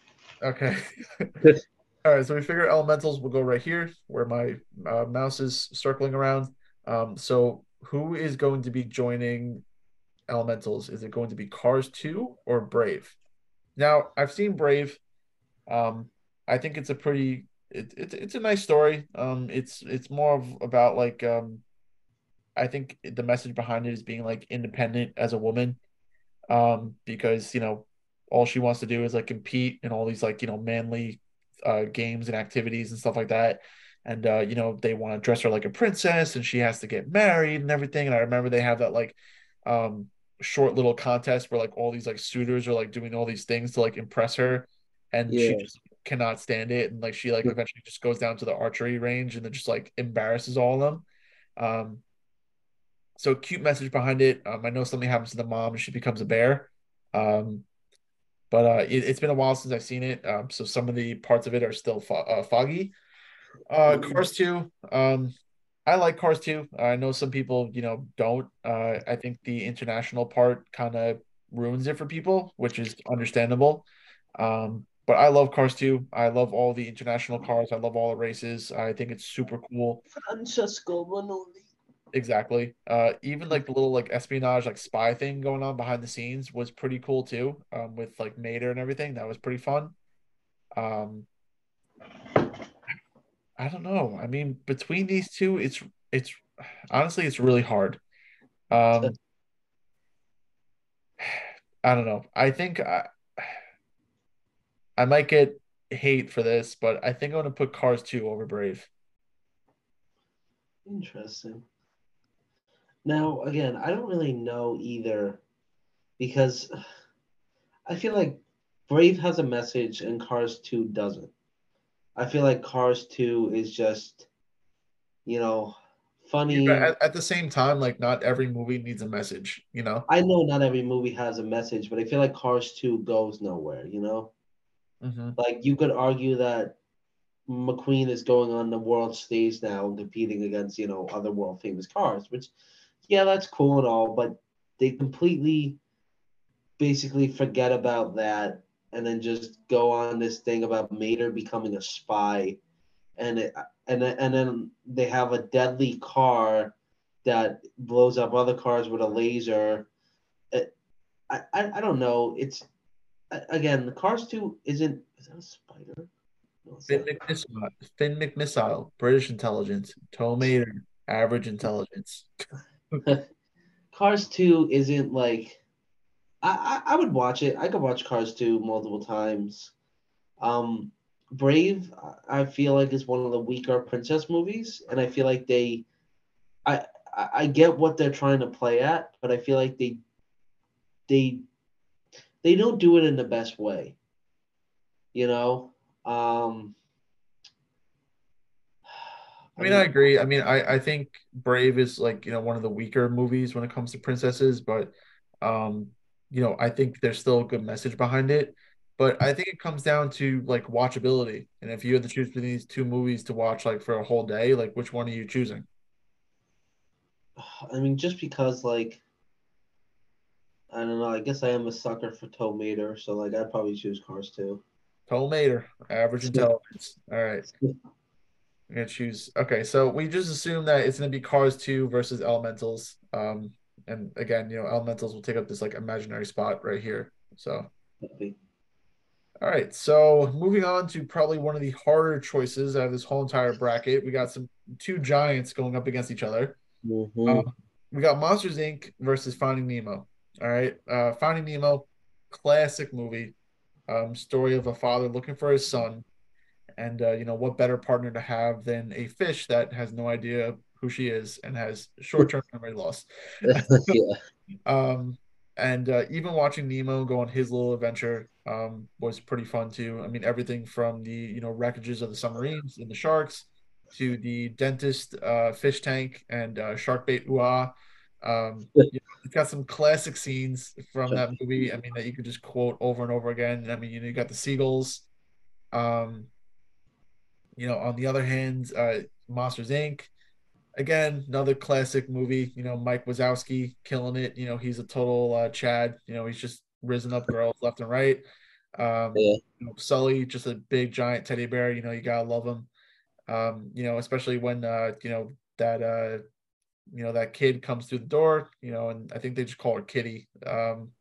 Okay. All right, so we figure elementals will go right here where my uh, mouse is circling around. Um, so who is going to be joining elementals? Is it going to be Cars 2 or Brave? Now, I've seen Brave. Um, I think it's a pretty it, it, it's a nice story. Um, it's it's more of about like um, I think the message behind it is being like independent as a woman. Um, because you know all she wants to do is like compete in all these like you know manly uh, games and activities and stuff like that. And uh, you know they want to dress her like a princess, and she has to get married and everything. And I remember they have that like um, short little contest where like all these like suitors are like doing all these things to like impress her, and she just cannot stand it. And like she like Yeah. eventually just goes down to the archery range and then just like embarrasses all of them. Um, so cute message behind it. Um, I know something happens to the mom and she becomes a bear. Um, but uh, it, has been a while since I've seen it. Um, so some of the parts of it are still fo- uh, foggy. Uh, Cars 2. Um, I like Cars 2. I know some people, you know, don't. Uh, I think the international part kind of ruins it for people, which is understandable. Um, but I love Cars 2. I love all the international cars. I love all the races. I think it's super cool. Francesco Bernoulli. Exactly. Uh, even like the little like espionage like spy thing going on behind the scenes was pretty cool too. Um, with like Mater and everything, that was pretty fun. Um, I don't know. I mean, between these two, it's it's honestly it's really hard. Um, I don't know. I think I, I might get hate for this, but I think I'm gonna put Cars 2 over Brave. Interesting. Now, again, I don't really know either because I feel like Brave has a message and Cars 2 doesn't. I feel like Cars 2 is just, you know, funny. Yeah, at, at, the same time, like not every movie needs a message, you know? I know not every movie has a message, but I feel like Cars 2 goes nowhere, you know? Mm-hmm. Like you could argue that McQueen is going on the world stage now and competing against, you know, other world famous cars, which yeah, that's cool and all, but they completely basically forget about that and then just go on this thing about Mater becoming a spy, and it, and and then they have a deadly car that blows up other cars with a laser. It, I, I I don't know. It's again the Cars two isn't is that a spider? No, Finn, McMissile, Finn McMissile, British intelligence. Tow Mater, average intelligence. Cars two isn't like I, I, would watch it. I could watch Cars 2 multiple times. Um, Brave, I feel like is one of the weaker princess movies, and I feel like they, I I get what they're trying to play at, but I feel like they, they, they don't do it in the best way. You know, um, I mean, I agree. I mean, I, I think Brave is like, you know, one of the weaker movies when it comes to princesses, but um, you know, I think there's still a good message behind it. But I think it comes down to like watchability. And if you had to choose between these two movies to watch like for a whole day, like which one are you choosing? I mean, just because like I don't know, I guess I am a sucker for Tow Mater, so like I'd probably choose Cars 2. Tow Mater, average intelligence. All right. I'm gonna choose okay, so we just assume that it's gonna be Cars 2 versus Elementals. Um and again, you know, elementals will take up this like imaginary spot right here. So, all right. So moving on to probably one of the harder choices out of this whole entire bracket, we got some two giants going up against each other. Mm-hmm. Um, we got Monsters Inc. versus Finding Nemo. All right, uh, Finding Nemo, classic movie, um, story of a father looking for his son, and uh, you know what better partner to have than a fish that has no idea who she is and has short-term memory loss. yeah. Um, and uh, even watching Nemo go on his little adventure um, was pretty fun too. I mean, everything from the you know wreckages of the submarines and the sharks to the dentist uh, fish tank and uh, shark bait ooh um, it's got some classic scenes from that movie. I mean, that you could just quote over and over again. I mean, you know, you got the seagulls. Um, you know, on the other hand, uh, Monsters Inc again, another classic movie. You know, Mike Wazowski killing it. You know, he's a total uh, Chad. You know, he's just risen up girls left and right. Um, yeah. you know, Sully, just a big giant teddy bear. You know, you gotta love him. Um, you know, especially when uh, you know that uh, you know that kid comes through the door. You know, and I think they just call her Kitty. Um,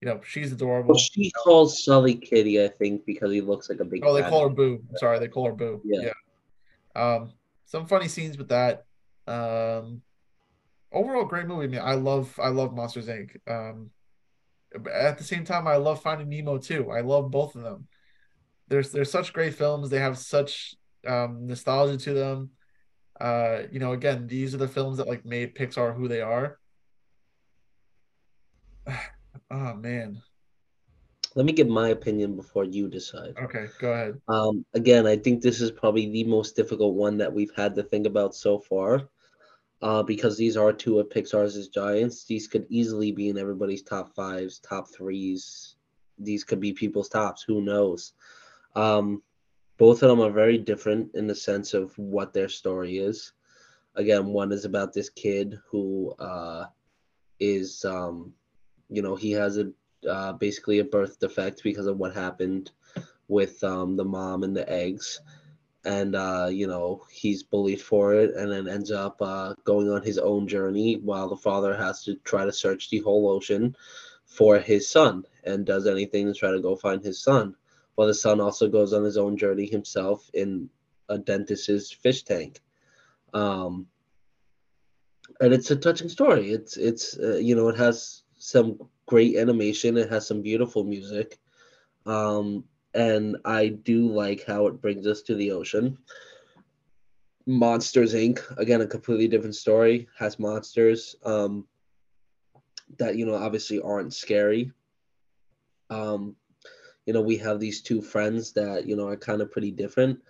you know, she's adorable. Well, she calls Sully Kitty, I think, because he looks like a big. Oh, they call her Boo. I'm sorry, they call her Boo. Yeah. yeah. Um, some funny scenes with that. Um, overall, great movie. I mean, I love I love Monsters Inc. Um, at the same time, I love Finding Nemo too. I love both of them. There's there's such great films. They have such um, nostalgia to them. Uh, you know, again, these are the films that like made Pixar who they are. oh man, let me give my opinion before you decide. Okay, go ahead. Um, again, I think this is probably the most difficult one that we've had to think about so far, uh, because these are two of Pixar's giants. These could easily be in everybody's top fives, top threes. These could be people's tops. Who knows? Um, both of them are very different in the sense of what their story is. Again, one is about this kid who uh, is um, you know he has a uh, basically a birth defect because of what happened with um, the mom and the eggs. And uh, you know he's bullied for it and then ends up uh, going on his own journey while the father has to try to search the whole ocean for his son and does anything to try to go find his son. While the son also goes on his own journey himself in a dentist's fish tank. Um, and it's a touching story. It's it's uh, you know it has some great animation it has some beautiful music um, and I do like how it brings us to the ocean. Monsters Inc. Again, a completely different story. Has monsters um, that you know obviously aren't scary. Um, you know, we have these two friends that you know are kind of pretty different.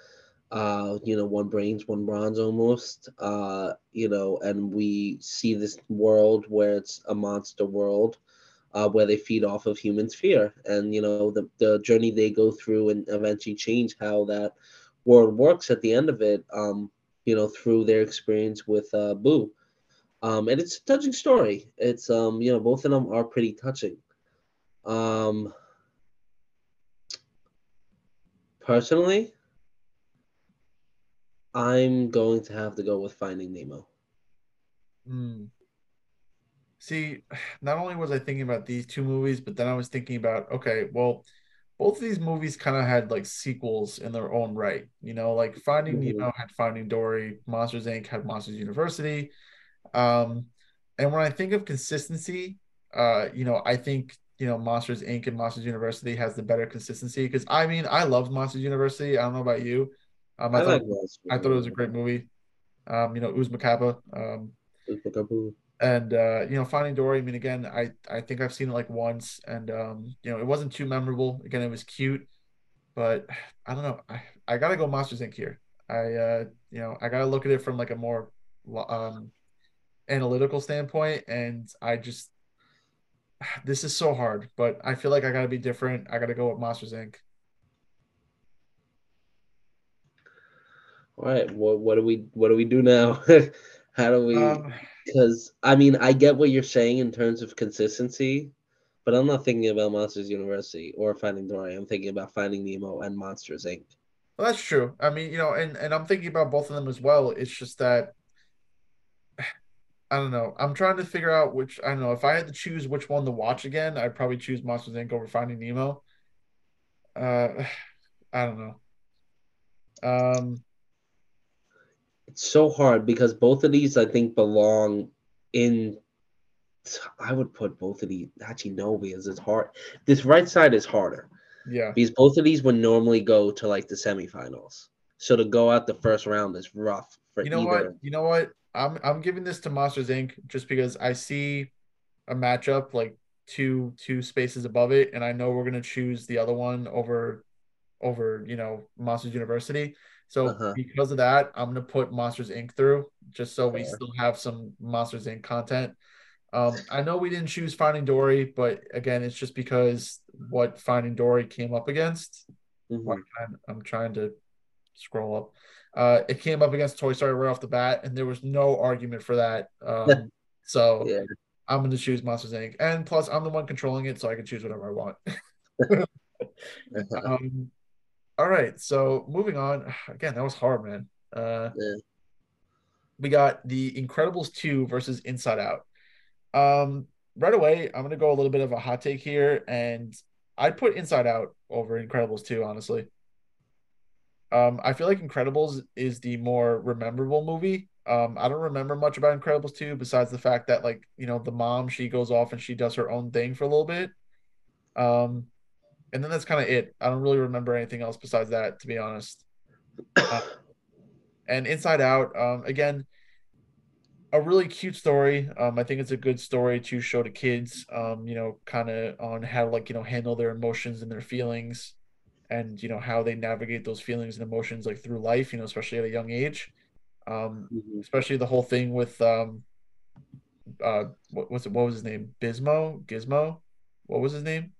Uh, you know, one brains, one bronze almost. Uh, you know, and we see this world where it's a monster world uh, where they feed off of humans' fear. And, you know, the, the journey they go through and eventually change how that world works at the end of it, um, you know, through their experience with uh, Boo. Um, and it's a touching story. It's, um, you know, both of them are pretty touching. Um, personally, I'm going to have to go with Finding Nemo. Mm. See, not only was I thinking about these two movies, but then I was thinking about okay, well, both of these movies kind of had like sequels in their own right. You know, like Finding mm-hmm. Nemo had Finding Dory, Monsters Inc. had Monsters University. Um, and when I think of consistency, uh, you know, I think you know Monsters Inc. and Monsters University has the better consistency because I mean I love Monsters University. I don't know about you. Um, I, I thought I thought it was a great movie. Um, you know, Oozma Kappa. Um, and uh, you know, Finding Dory. I mean, again, I I think I've seen it like once, and um, you know, it wasn't too memorable. Again, it was cute, but I don't know. I I gotta go Monsters Inc. here. I uh, you know, I gotta look at it from like a more um analytical standpoint, and I just this is so hard, but I feel like I gotta be different. I gotta go with Monsters Inc. All right. What what do we what do we do now? How do we? Um, because I mean, I get what you're saying in terms of consistency, but I'm not thinking about Monsters University or Finding Dory. I'm thinking about Finding Nemo and Monsters Inc. Well, that's true. I mean, you know, and and I'm thinking about both of them as well. It's just that I don't know. I'm trying to figure out which I don't know. If I had to choose which one to watch again, I'd probably choose Monsters Inc. over Finding Nemo. Uh, I don't know. Um, it's so hard because both of these I think belong in. I would put both of these. Actually, no, because it's hard. This right side is harder. Yeah. Because both of these would normally go to like the semifinals. So to go out the first round is rough for you know either. what you know what I'm I'm giving this to Monsters Inc. just because I see a matchup like two two spaces above it, and I know we're gonna choose the other one over over you know Monsters University. So uh-huh. because of that, I'm gonna put Monsters Inc. through just so we still have some Monsters Inc. content. Um, I know we didn't choose Finding Dory, but again, it's just because what Finding Dory came up against. Mm-hmm. I'm, I'm, trying to scroll up. Uh, it came up against Toy Story right off the bat, and there was no argument for that. Um, so yeah. I'm going to choose Monsters Inc. And plus, I'm the one controlling it, so I can choose whatever I want. um, all right, so moving on. Again, that was hard, man. Uh, yeah. We got The Incredibles 2 versus Inside Out. Um, right away, I'm gonna go a little bit of a hot take here, and I'd put Inside Out over Incredibles 2, honestly. Um, I feel like Incredibles is the more rememberable movie. Um, I don't remember much about Incredibles 2 besides the fact that like, you know, the mom she goes off and she does her own thing for a little bit. Um, and then that's kind of it. I don't really remember anything else besides that, to be honest. Uh, and Inside Out, um, again, a really cute story. Um, I think it's a good story to show to kids, um, you know, kind of on how like you know handle their emotions and their feelings, and you know how they navigate those feelings and emotions like through life, you know, especially at a young age. Um, mm-hmm. especially the whole thing with um, uh, what was it? What was his name? Bismo, Gizmo. What was his name?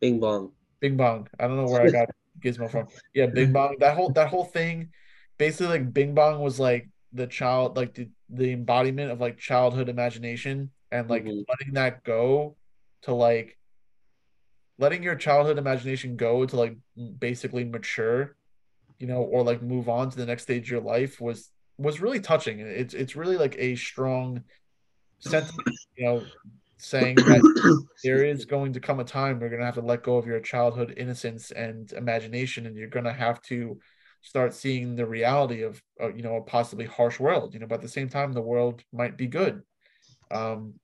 Bing Bong. Bing Bong. I don't know where I got Gizmo from. Yeah, Bing Bong. That whole that whole thing, basically, like Bing Bong was like the child, like the, the embodiment of like childhood imagination, and like mm-hmm. letting that go to like letting your childhood imagination go to like basically mature, you know, or like move on to the next stage of your life was was really touching. It's it's really like a strong sentiment, you know, saying that there is going to come a time you're going to have to let go of your childhood innocence and imagination, and you're going to have to start seeing the reality of, of you know a possibly harsh world. You know, but at the same time, the world might be good. Um,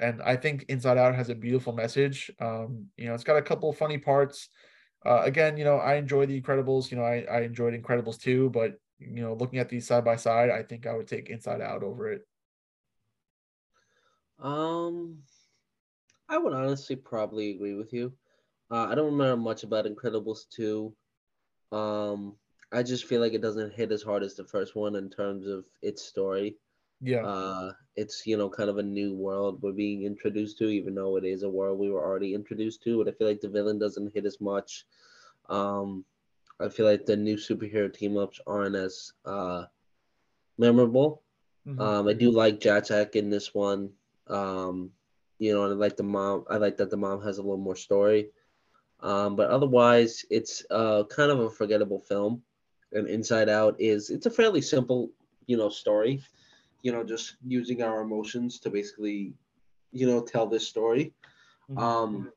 and I think Inside Out has a beautiful message. Um, you know, it's got a couple of funny parts. Uh, again, you know, I enjoy the Incredibles. You know, I, I enjoyed Incredibles too, but you know, looking at these side by side, I think I would take Inside Out over it. Um, I would honestly probably agree with you. Uh, I don't remember much about Incredibles 2. Um, I just feel like it doesn't hit as hard as the first one in terms of its story. Yeah. Uh, it's you know kind of a new world we're being introduced to, even though it is a world we were already introduced to. But I feel like the villain doesn't hit as much. Um, I feel like the new superhero team ups aren't as uh, memorable. Mm-hmm. Um, I do like Jack in this one. Um, you know, and I like the mom. I like that the mom has a little more story. Um, but otherwise, it's uh, kind of a forgettable film. And Inside Out is it's a fairly simple, you know, story. You know, just using our emotions to basically, you know, tell this story. Mm-hmm. Um,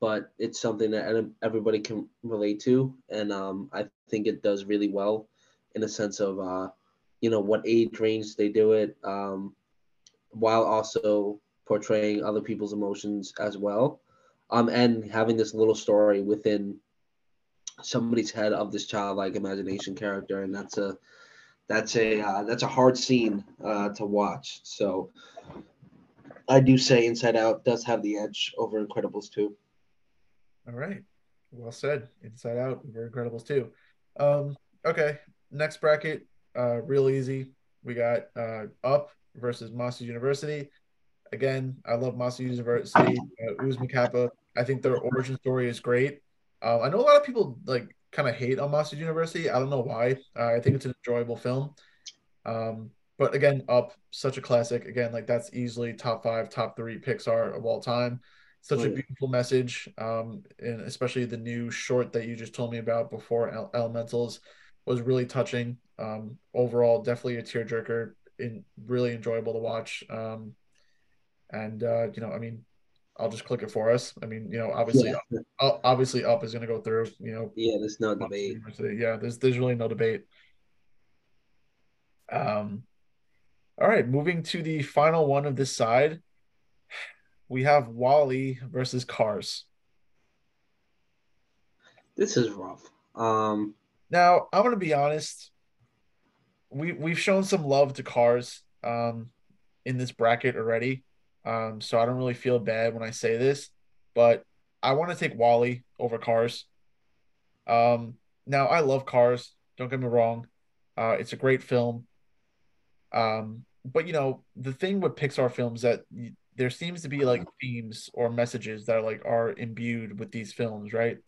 but it's something that everybody can relate to, and um, I think it does really well in a sense of, uh, you know, what age range they do it, um, while also portraying other people's emotions as well, um, and having this little story within somebody's head of this childlike imagination character, and that's a that's a uh, that's a hard scene uh, to watch. So I do say Inside Out does have the edge over Incredibles 2. All right. Well said. Inside Out over Incredibles 2. Um, okay. Next bracket, uh, real easy. We got uh, Up versus Monsters University. Again, I love Monsters University. Uh, Oozma Kappa. I think their origin story is great. Uh, I know a lot of people like kind of hate on Monsters University. I don't know why. Uh, I think it's an enjoyable film. Um, but again, Up, such a classic. Again, like that's easily top five, top three Pixar of all time. Such a beautiful message, um, and especially the new short that you just told me about before Elementals was really touching. Um, overall, definitely a tearjerker. In really enjoyable to watch. Um, and uh, you know, I mean, I'll just click it for us. I mean, you know, obviously, yeah. up, obviously, up is going to go through. You know, yeah, there's no debate. Yeah, there's there's really no debate. Um, all right, moving to the final one of this side, we have WALL-E versus Cars. This is rough. Um, now I'm going to be honest. We we've shown some love to Cars um, in this bracket already. Um, so I don't really feel bad when I say this, but I want to take WALL-E over Cars. Um, now I love Cars. Don't get me wrong. Uh, it's a great film. Um, but you know the thing with Pixar films that there seems to be like themes or messages that are like are imbued with these films, right?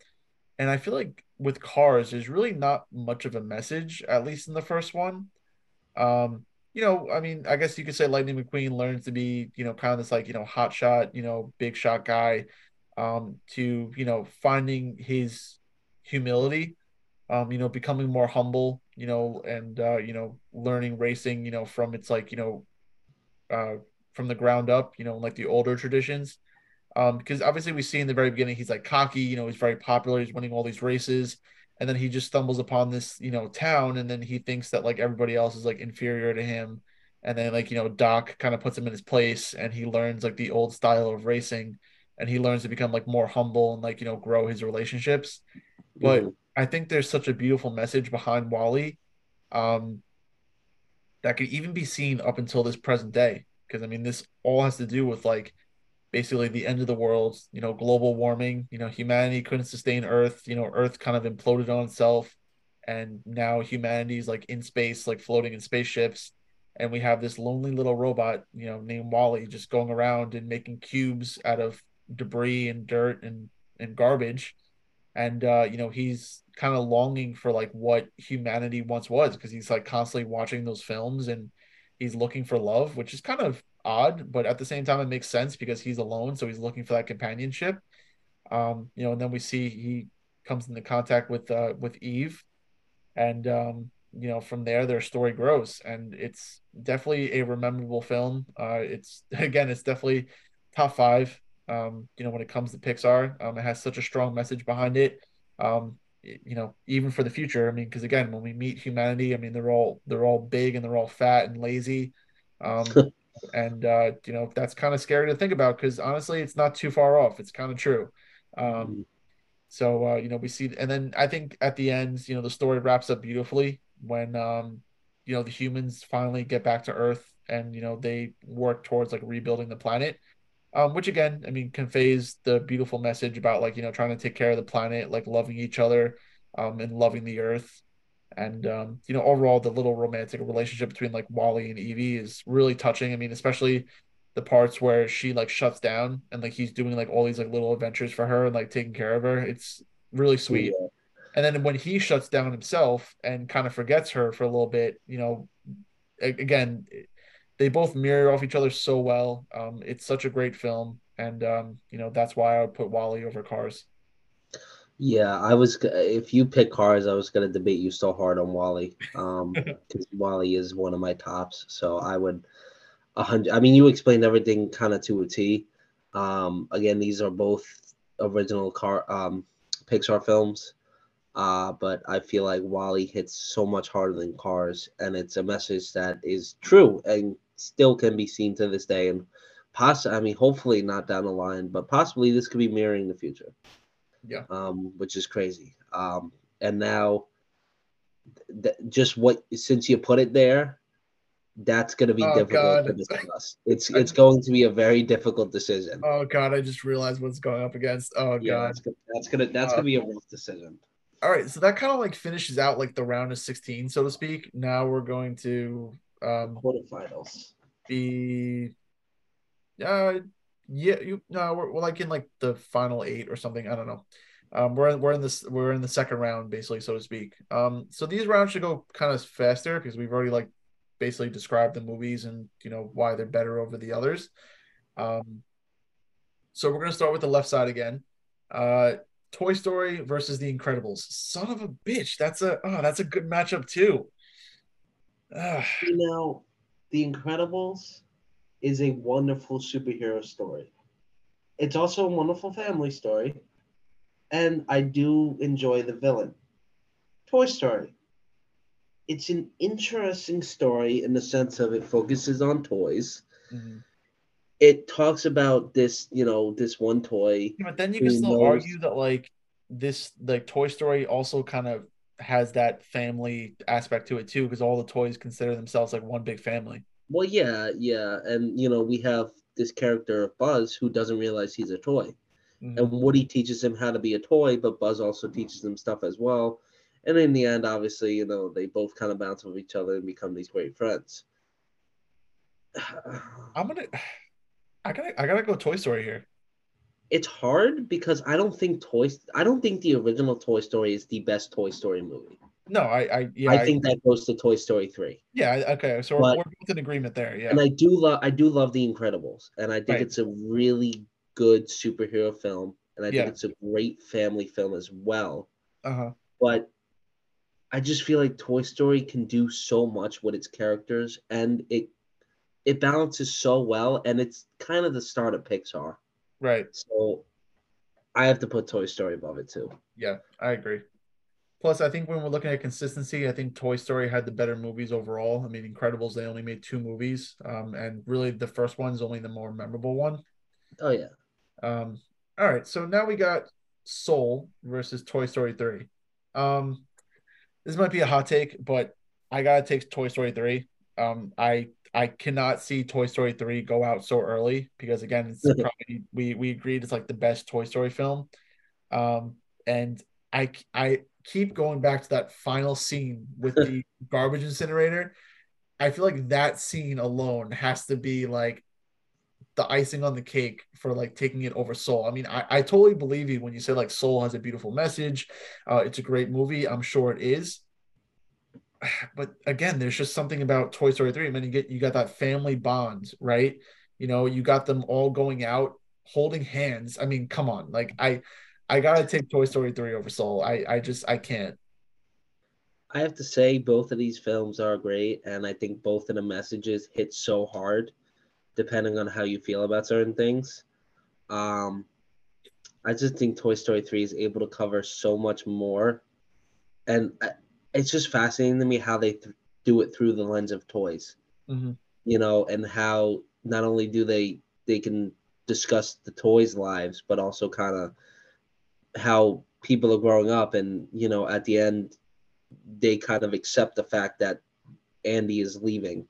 And I feel like with Cars, there's really not much of a message, at least in the first one. Um, you know, I mean, I guess you could say Lightning McQueen learns to be, you know, kind of this like, you know, hot shot, you know, big shot guy, um, to, you know, finding his humility, um, you know, becoming more humble, you know, and uh, you know, learning racing, you know, from its like, you know, uh from the ground up, you know, like the older traditions. Um, because obviously we see in the very beginning he's like cocky, you know, he's very popular, he's winning all these races and then he just stumbles upon this you know town and then he thinks that like everybody else is like inferior to him. And then like you know doc kind of puts him in his place and he learns like the old style of racing and he learns to become like more humble and like you know grow his relationships. But mm-hmm. i think there's such a beautiful message behind WALL-E um that could even be seen up until this present day. Because i mean this all has to do with like basically the end of the world, you know, global warming, you know, humanity couldn't sustain Earth, you know, Earth kind of imploded on itself. And now humanity's like in space, like floating in spaceships. And we have this lonely little robot, you know, named WALL-E just going around and making cubes out of debris and dirt and, and garbage. And, uh, you know, he's kind of longing for like what humanity once was because he's like constantly watching those films and he's looking for love, which is kind of odd, but at the same time, it makes sense because he's alone, so he's looking for that companionship. Um, you know, and then we see he comes into contact with uh, with Eve, and um, you know, from there their story grows, and it's definitely a rememberable film. Uh, it's again, it's definitely top five. Um, you know, when it comes to Pixar, um, it has such a strong message behind it. Um, you know, even for the future. I mean, because again, when we meet humanity, I mean, they're all they're all big and they're all fat and lazy. Um, and uh, you know that's kind of scary to think about because honestly, it's not too far off. It's kind of true. Um, mm-hmm. so uh, you know, we see, and then I think at the end, you know, the story wraps up beautifully when um, you know the humans finally get back to Earth and you know they work towards like rebuilding the planet. Um, which again, I mean, conveys the beautiful message about like you know trying to take care of the planet, like loving each other, um, and loving the Earth and um, you know overall the little romantic relationship between like WALL-E and Evie is really touching. I mean, especially the parts where she like shuts down and like he's doing like all these like little adventures for her and like taking care of her. It's really sweet. Yeah. And then when he shuts down himself and kind of forgets her for a little bit, you know, again, they both mirror off each other so well. Um, it's such a great film, and um, you know that's why I would put WALL-E over Cars. Yeah, I was. If you pick cars, I was gonna debate you so hard on WALL-E, um, because WALL-E is one of my tops. So I would, a hundred. I mean, you explained everything kind of to a T. Um, again, these are both original car um, Pixar films, uh, but I feel like WALL-E hits so much harder than Cars, and it's a message that is true and still can be seen to this day, and possibly, I mean, hopefully not down the line, but possibly this could be mirroring the future. Yeah. Um, which is crazy. Um, and now, th- just what since you put it there, that's going to be oh, difficult God. to discuss. It's it's going to be a very difficult decision. Oh God, I just realized what's going up against. Oh yeah, God, that's, that's gonna that's uh, gonna be a rough decision. All right, so that kind of like finishes out like the round of sixteen, so to speak. Now we're going to um quarterfinals. Be uh yeah, you no, we're, we're like in like the final eight or something. I don't know. Um, we're we're in this we're in the second round basically, so to speak. Um, so these rounds should go kind of faster because we've already like basically described the movies and you know why they're better over the others. Um, so we're gonna start with the left side again. Uh, Toy Story versus The Incredibles. Son of a bitch, that's a oh, that's a good matchup too. Ugh. You know, The Incredibles is a wonderful superhero story. It's also a wonderful family story. And I do enjoy the villain. Toy Story. It's an interesting story in the sense of it focuses on toys. Mm-hmm. It talks about this, you know, this one toy. Yeah, but then you can still knows... argue that like this like Toy Story also kind of has that family aspect to it too, because all the toys consider themselves like one big family. Well, yeah, yeah, and you know we have this character of Buzz who doesn't realize he's a toy, mm-hmm. and Woody teaches him how to be a toy, but Buzz also teaches him stuff as well. And in the end, obviously, you know they both kind of bounce off each other and become these great friends. I'm gonna, I gotta, I gotta go Toy Story here. It's hard because I don't think Toy, I don't think the original Toy Story is the best Toy Story movie. No, I, I, yeah, I think I, that goes to Toy Story three. Yeah, okay, so but, we're, both in agreement there. Yeah, and I do love, I do love The Incredibles, and I think right. it's a really good superhero film, and I think yeah. it's a great family film as well. Uh huh. But I just feel like Toy Story can do so much with its characters, and it it balances so well, and it's kind of the start of Pixar. Right. So I have to put Toy Story above it too. Yeah, I agree. Plus, I think when we're looking at consistency, I think Toy Story had the better movies overall. I mean, Incredibles, they only made two movies. Um, and really the first one is only the more memorable one. Oh, yeah. Um, all right. So now we got Soul versus Toy Story 3. Um, this might be a hot take, but I gotta take Toy Story 3. Um, I I cannot see Toy Story 3 go out so early because again, it's probably we we agreed it's like the best Toy Story film. Um, and I I keep going back to that final scene with the garbage incinerator. I feel like that scene alone has to be like the icing on the cake for like taking it over Soul. I mean, I, I totally believe you when you say like Soul has a beautiful message. Uh, it's a great movie. I'm sure it is. but again, there's just something about Toy Story 3. I mean, you get you got that family bond, right? You know, you got them all going out holding hands. I mean, come on. Like I I gotta take Toy Story 3 over Soul. I I just I can't. I have to say both of these films are great, and I think both of the messages hit so hard, depending on how you feel about certain things. Um, I just think Toy Story 3 is able to cover so much more. And it's just fascinating to me how they th- do it through the lens of toys. Mm-hmm. You know, and how not only do they they can discuss the toys' lives, but also kind of how people are growing up and, you know, at the end they kind of accept the fact that Andy is leaving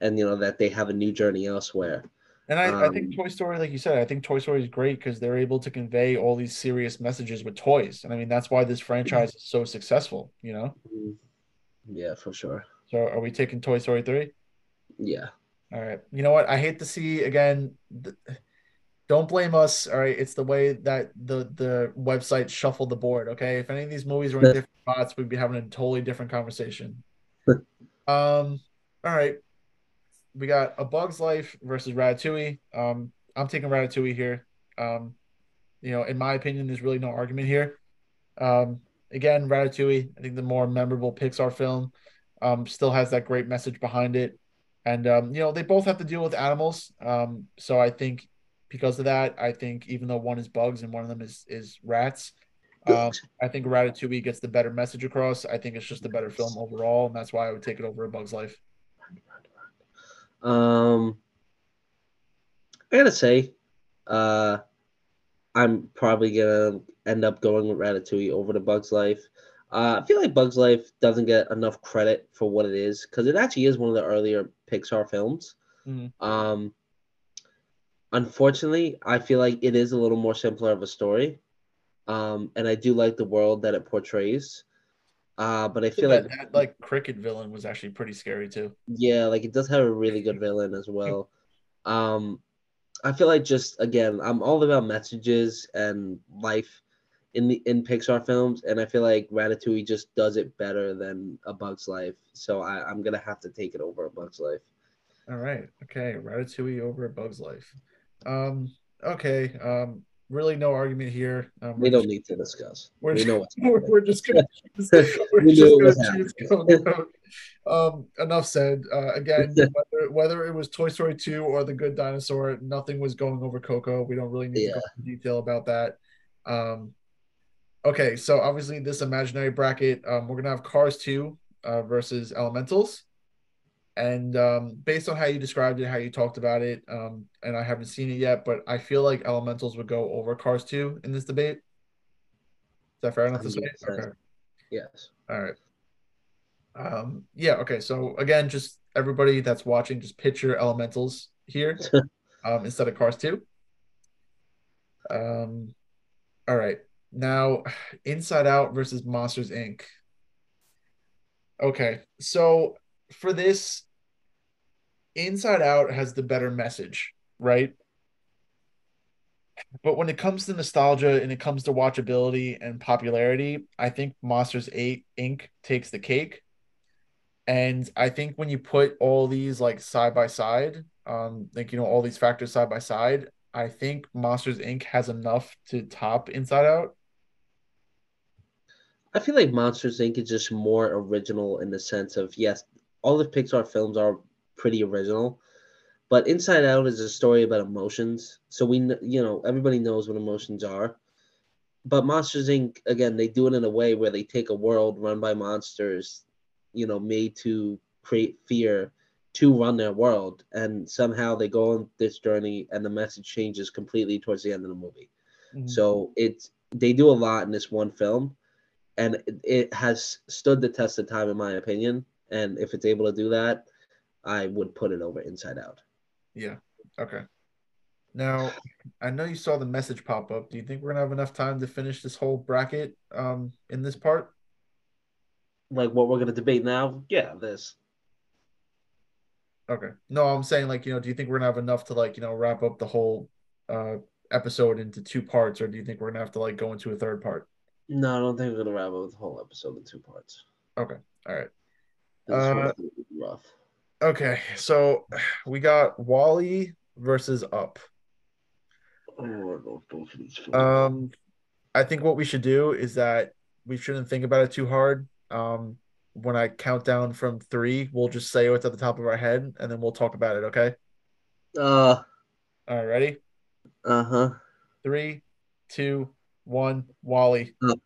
and you know that they have a new journey elsewhere. And I, um, I think Toy Story, like you said, I think Toy Story is great because they're able to convey all these serious messages with toys. And I mean, that's why this franchise is so successful, you know? Mm-hmm. Yeah, for sure. So are we taking Toy Story 3? Yeah. All right. You know what? I hate to see again. Don't blame us. All right. It's the way that the the website shuffled the board. Okay. If any of these movies were in different spots, we'd be having a totally different conversation. um, all right we got A Bug's Life versus Ratatouille. Um, I'm taking Ratatouille here. Um, you know, in my opinion, there's really no argument here. Um, again, Ratatouille, I think the more memorable Pixar film, um, still has that great message behind it. And um, you know, they both have to deal with animals. Um, so I think because of that, I think even though one is bugs and one of them is is rats, um, I think Ratatouille gets the better message across. I think it's just a better film overall, and that's why I would take it over A Bug's Life. Um, I gotta say, uh, I'm probably gonna end up going with Ratatouille over the Bugs Life. Uh, I feel like Bugs Life doesn't get enough credit for what it is because it actually is one of the earlier Pixar films. Mm-hmm. Um, unfortunately, I feel like it is a little more simpler of a story. Um, and I do like the world that it portrays. Uh, but I feel that, like that, like cricket villain was actually pretty scary too. Yeah, like it does have a really good villain as well. Um, I feel like just again, I'm all about messages and life in the in Pixar films, and I feel like Ratatouille just does it better than A Bug's Life. So I, I'm gonna have to take it over A Bug's Life. All right, okay, Ratatouille over A Bug's Life. Um, okay, um, really no argument here. Um, we don't just, need to discuss. We're we just, we're, we're, just gonna choose, we're we just gonna choose um, enough said. Uh, again, whether, whether it was Toy Story 2 or The Good Dinosaur, nothing was going over Coco. We don't really need yeah. to go into detail about that. Um, okay, so obviously this imaginary bracket, um, we're gonna have Cars 2 uh, versus Elementals and um, based on how you described it, how you talked about it, um, and I haven't seen it yet, but I feel like Elementals would go over Cars 2 in this debate. Is that fair enough to say? Okay. Yes. All right. Um, yeah. Okay. So again, just everybody that's watching, just picture Elementals here um, instead of Cars 2. Um, all right. Now, Inside Out versus Monsters Inc. Okay. So for this, Inside Out has the better message, right? But when it comes to nostalgia and it comes to watchability and popularity, I think Monsters 8 Inc. takes the cake. And I think when you put all these like side by side, um, like you know, all these factors side by side, I think Monsters Inc. has enough to top Inside Out. I feel like Monsters Inc. is just more original in the sense of yes, all the Pixar films are pretty original, but Inside Out is a story about emotions. So we, you know, everybody knows what emotions are. But Monsters Inc. again, they do it in a way where they take a world run by monsters, you know, made to create fear to run their world, and somehow they go on this journey, and the message changes completely towards the end of the movie. Mm-hmm. So it's they do a lot in this one film, and it, it has stood the test of time, in my opinion. And if it's able to do that, I would put it over Inside Out. Yeah. Okay. Now, I know you saw the message pop up. Do you think we're gonna have enough time to finish this whole bracket um in this part? Like what we're gonna debate now? Yeah, this. Okay. No, I'm saying like, you know, do you think we're gonna have enough to like, you know, wrap up the whole uh episode into two parts, or do you think we're gonna have to like go into a third part? No, I don't think we're gonna wrap up the whole episode in two parts. Okay. All right. Uh, rough. Okay, so we got WALL-E versus Up. I don't both of these films. Um, I think what we should do is that we shouldn't think about it too hard. Um, when I count down from three, we'll just say what's at the top of our head, and then we'll talk about it. Okay. uh, All right, ready? uh huh. Three, two, one. WALL-E. Up.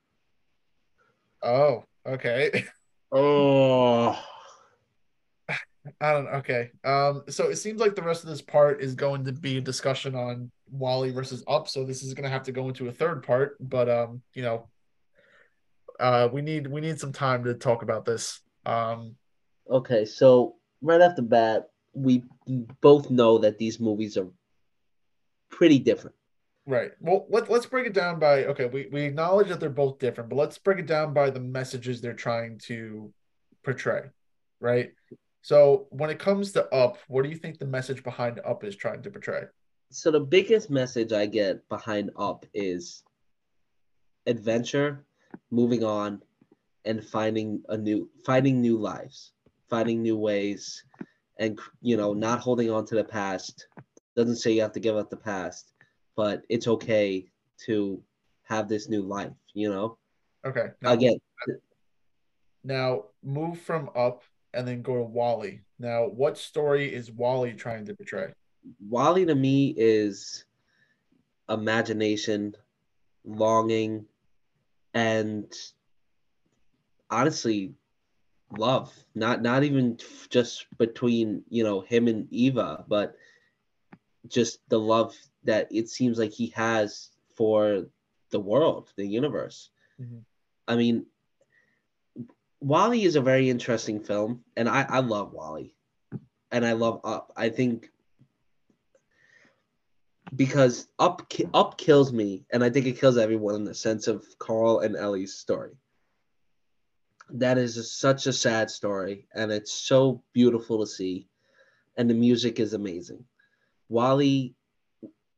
Oh, okay. Oh, I don't. Okay. Um. So it seems like the rest of this part is going to be a discussion on WALL-E versus Up. So this is going to have to go into a third part. But um, you know, uh, we need we need some time to talk about this. Um. okay. So right off the bat, we both know that these movies are pretty different. Right. Well, let, let's break it down by okay, we, we acknowledge that they're both different, but let's break it down by the messages they're trying to portray. Right. So when it comes to up, what do you think the message behind up is trying to portray? So the biggest message I get behind Up is adventure, moving on, and finding a new finding new lives, finding new ways, and you know not holding on to the past. Doesn't say you have to give up the past, but it's okay to have this new life. You know, Okay. Now, again, now move from up and then go to WALL-E. Now, what story is WALL-E trying to portray? WALL-E to me is imagination, longing, and honestly, love. Not not even just between you know him and Eva, but just the love that it seems like he has for the world, the universe. Mhm. I mean, WALL-E is a very interesting film, and I I love WALL-E, and I love Up. I think because Up Up kills me, and I think it kills everyone in the sense of Carl and Ellie's story. That is a- such a sad story, and it's so beautiful to see, and the music is amazing. WALL-E,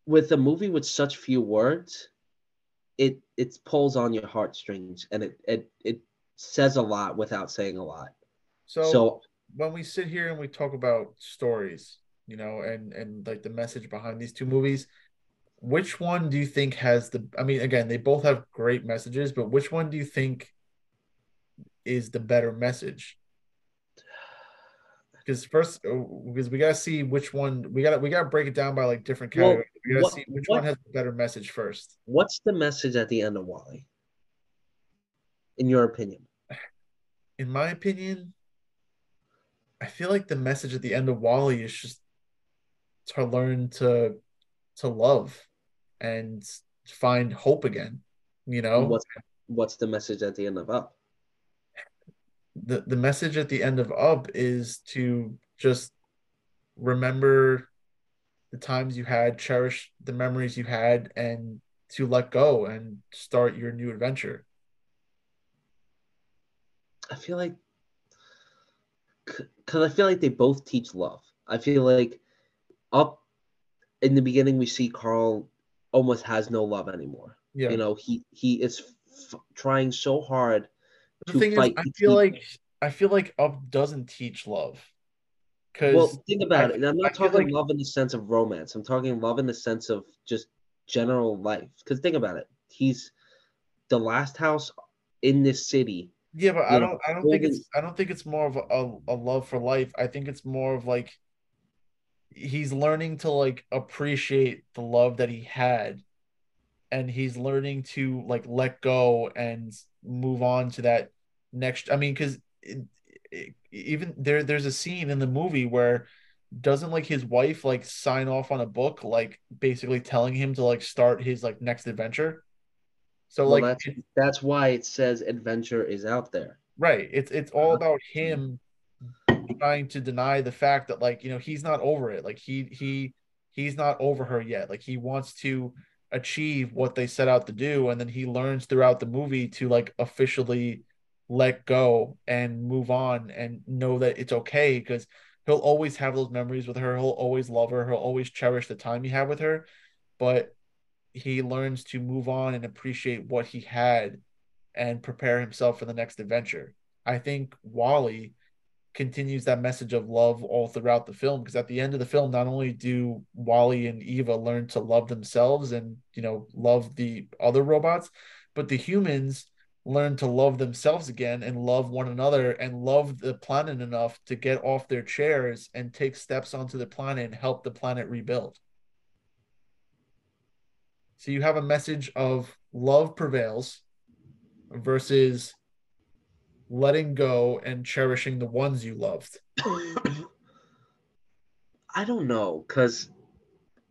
with a movie with such few words, it it pulls on your heartstrings, and it it it says a lot without saying a lot. So, So when we sit here and we talk about stories, you know, and and like the message behind these two movies, which one do you think has the I mean, again, they both have great messages, but which one do you think is the better message? Because first, uh, because we gotta see which one we gotta we gotta break it down by like different Well, categories. we gotta what- see which what- one has the better message first. what's the message at the end of WALL-E? In your opinion? In my opinion, I feel like the message at the end of WALL-E is just to learn to to love and find hope again. You know, What's what's the message at the end of Up? the the message at the end of Up is to just remember the times you had, cherish the memories you had, and to let go and start your new adventure. I feel like because I feel like they both teach love. I feel like up in the beginning we see Carl almost has no love anymore. Yeah. You know, he he is f- trying so hard the to thing is, fight. I feel keep- like I feel like Up doesn't teach love. Because well, think about I- it. I'm not feel talking like- love in the sense of romance. I'm talking love in the sense of just general life. Because think about it. He's the last house in this city. Yeah, but I don't I don't think it's I don't think it's more of a, a, a love for life. I think it's more of like he's learning to like appreciate the love that he had and he's learning to like let go and move on to that next I mean cuz even there there's a scene in the movie where doesn't like his wife like sign off on a book like basically telling him to like start his like next adventure. So Well, like that's that's why it says adventure is out there. Right. It's it's all about him trying to deny the fact that like, you know, he's not over it. Like he he he's not over her yet. Like he wants to achieve what they set out to do and then he learns throughout the movie to like officially let go and move on and know that it's okay because he'll always have those memories with her. He'll always love her. He'll always cherish the time he had with her. But he learns to move on and appreciate what he had and prepare himself for the next adventure. I think WALL-E continues that message of love all throughout the film because at the end of the film not only do WALL-E and Eva learn to love themselves and you know love the other robots but the humans learn to love themselves again and love one another and love the planet enough to get off their chairs and take steps onto the planet and help the planet rebuild so you have a message of love prevails versus letting go and cherishing the ones you loved? I don't know, because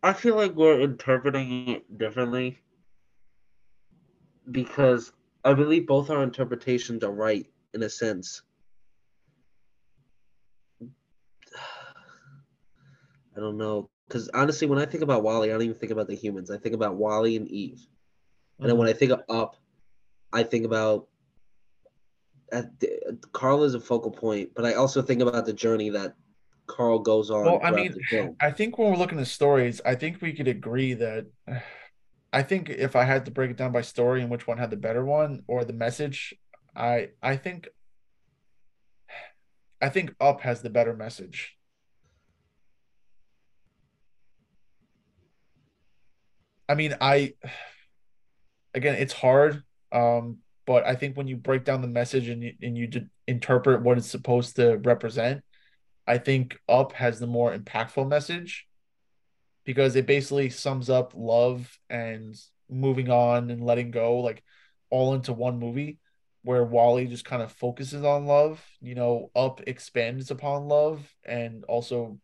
I feel like we're interpreting it differently. Because I believe both our interpretations are right in a sense. I don't know. Because honestly, when I think about WALL-E, I don't even think about the humans. I think about WALL-E and Eve. And then mm-hmm. when I think of Up, I think about the, Carl is a focal point, but I also think about the journey that Carl goes on. Well, I mean, I think when we're looking at stories, I think we could agree that. I think if I had to break it down by story and which one had the better one or the message, I I think I think Up has the better message. I mean, I again, it's hard um, but I think when you break down the message and you, and you interpret what it's supposed to represent, I think Up has the more impactful message because it basically sums up love and moving on and letting go like all into one movie where WALL-E just kind of focuses on love, you know, Up expands upon love and also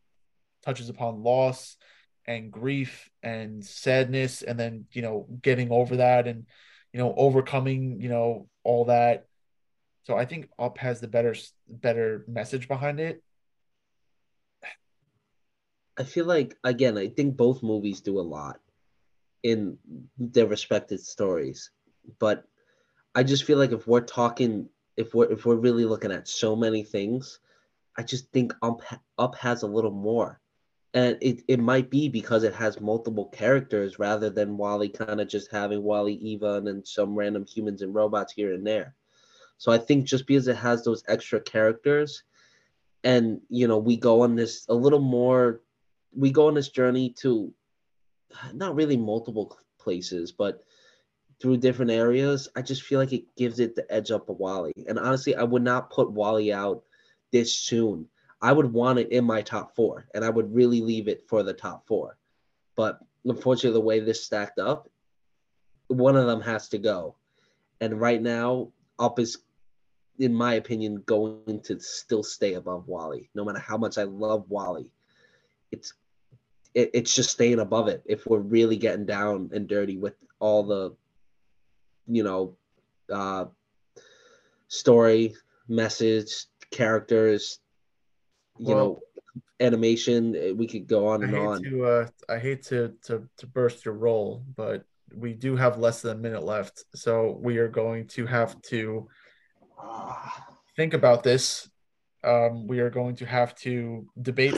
touches upon loss and grief and sadness and then, you know, getting over that and you know, overcoming, you know, all that. So I think Up has the better better message behind it. I feel like again, I think both movies do a lot in their respective stories, but I just feel like if we're talking, if we're if we're really looking at so many things, I just think Up Up has a little more and it, it might be because it has multiple characters rather than WALL-E kind of just having WALL-E, Eva, and some random humans and robots here and there. So I think just because it has those extra characters, and you know, we go on this a little more, we go on this journey to not really multiple places, but through different areas. I just feel like it gives it the edge up of WALL-E. And honestly, I would not put WALL-E out this soon I would want it in my top four, and I would really leave it for the top four. But unfortunately, the way this stacked up, one of them has to go. And right now, Up is, in my opinion, going to still stay above WALL-E. No matter how much I love WALL-E, it's it, it's just staying above it. If we're really getting down and dirty with all the, you know, uh, story, message, characters, you well, know animation eh, we could go on and on. to, uh, i hate to, to to burst your roll but we do have less than a minute left so we are going to have to think about this. Um, we are going to have to debate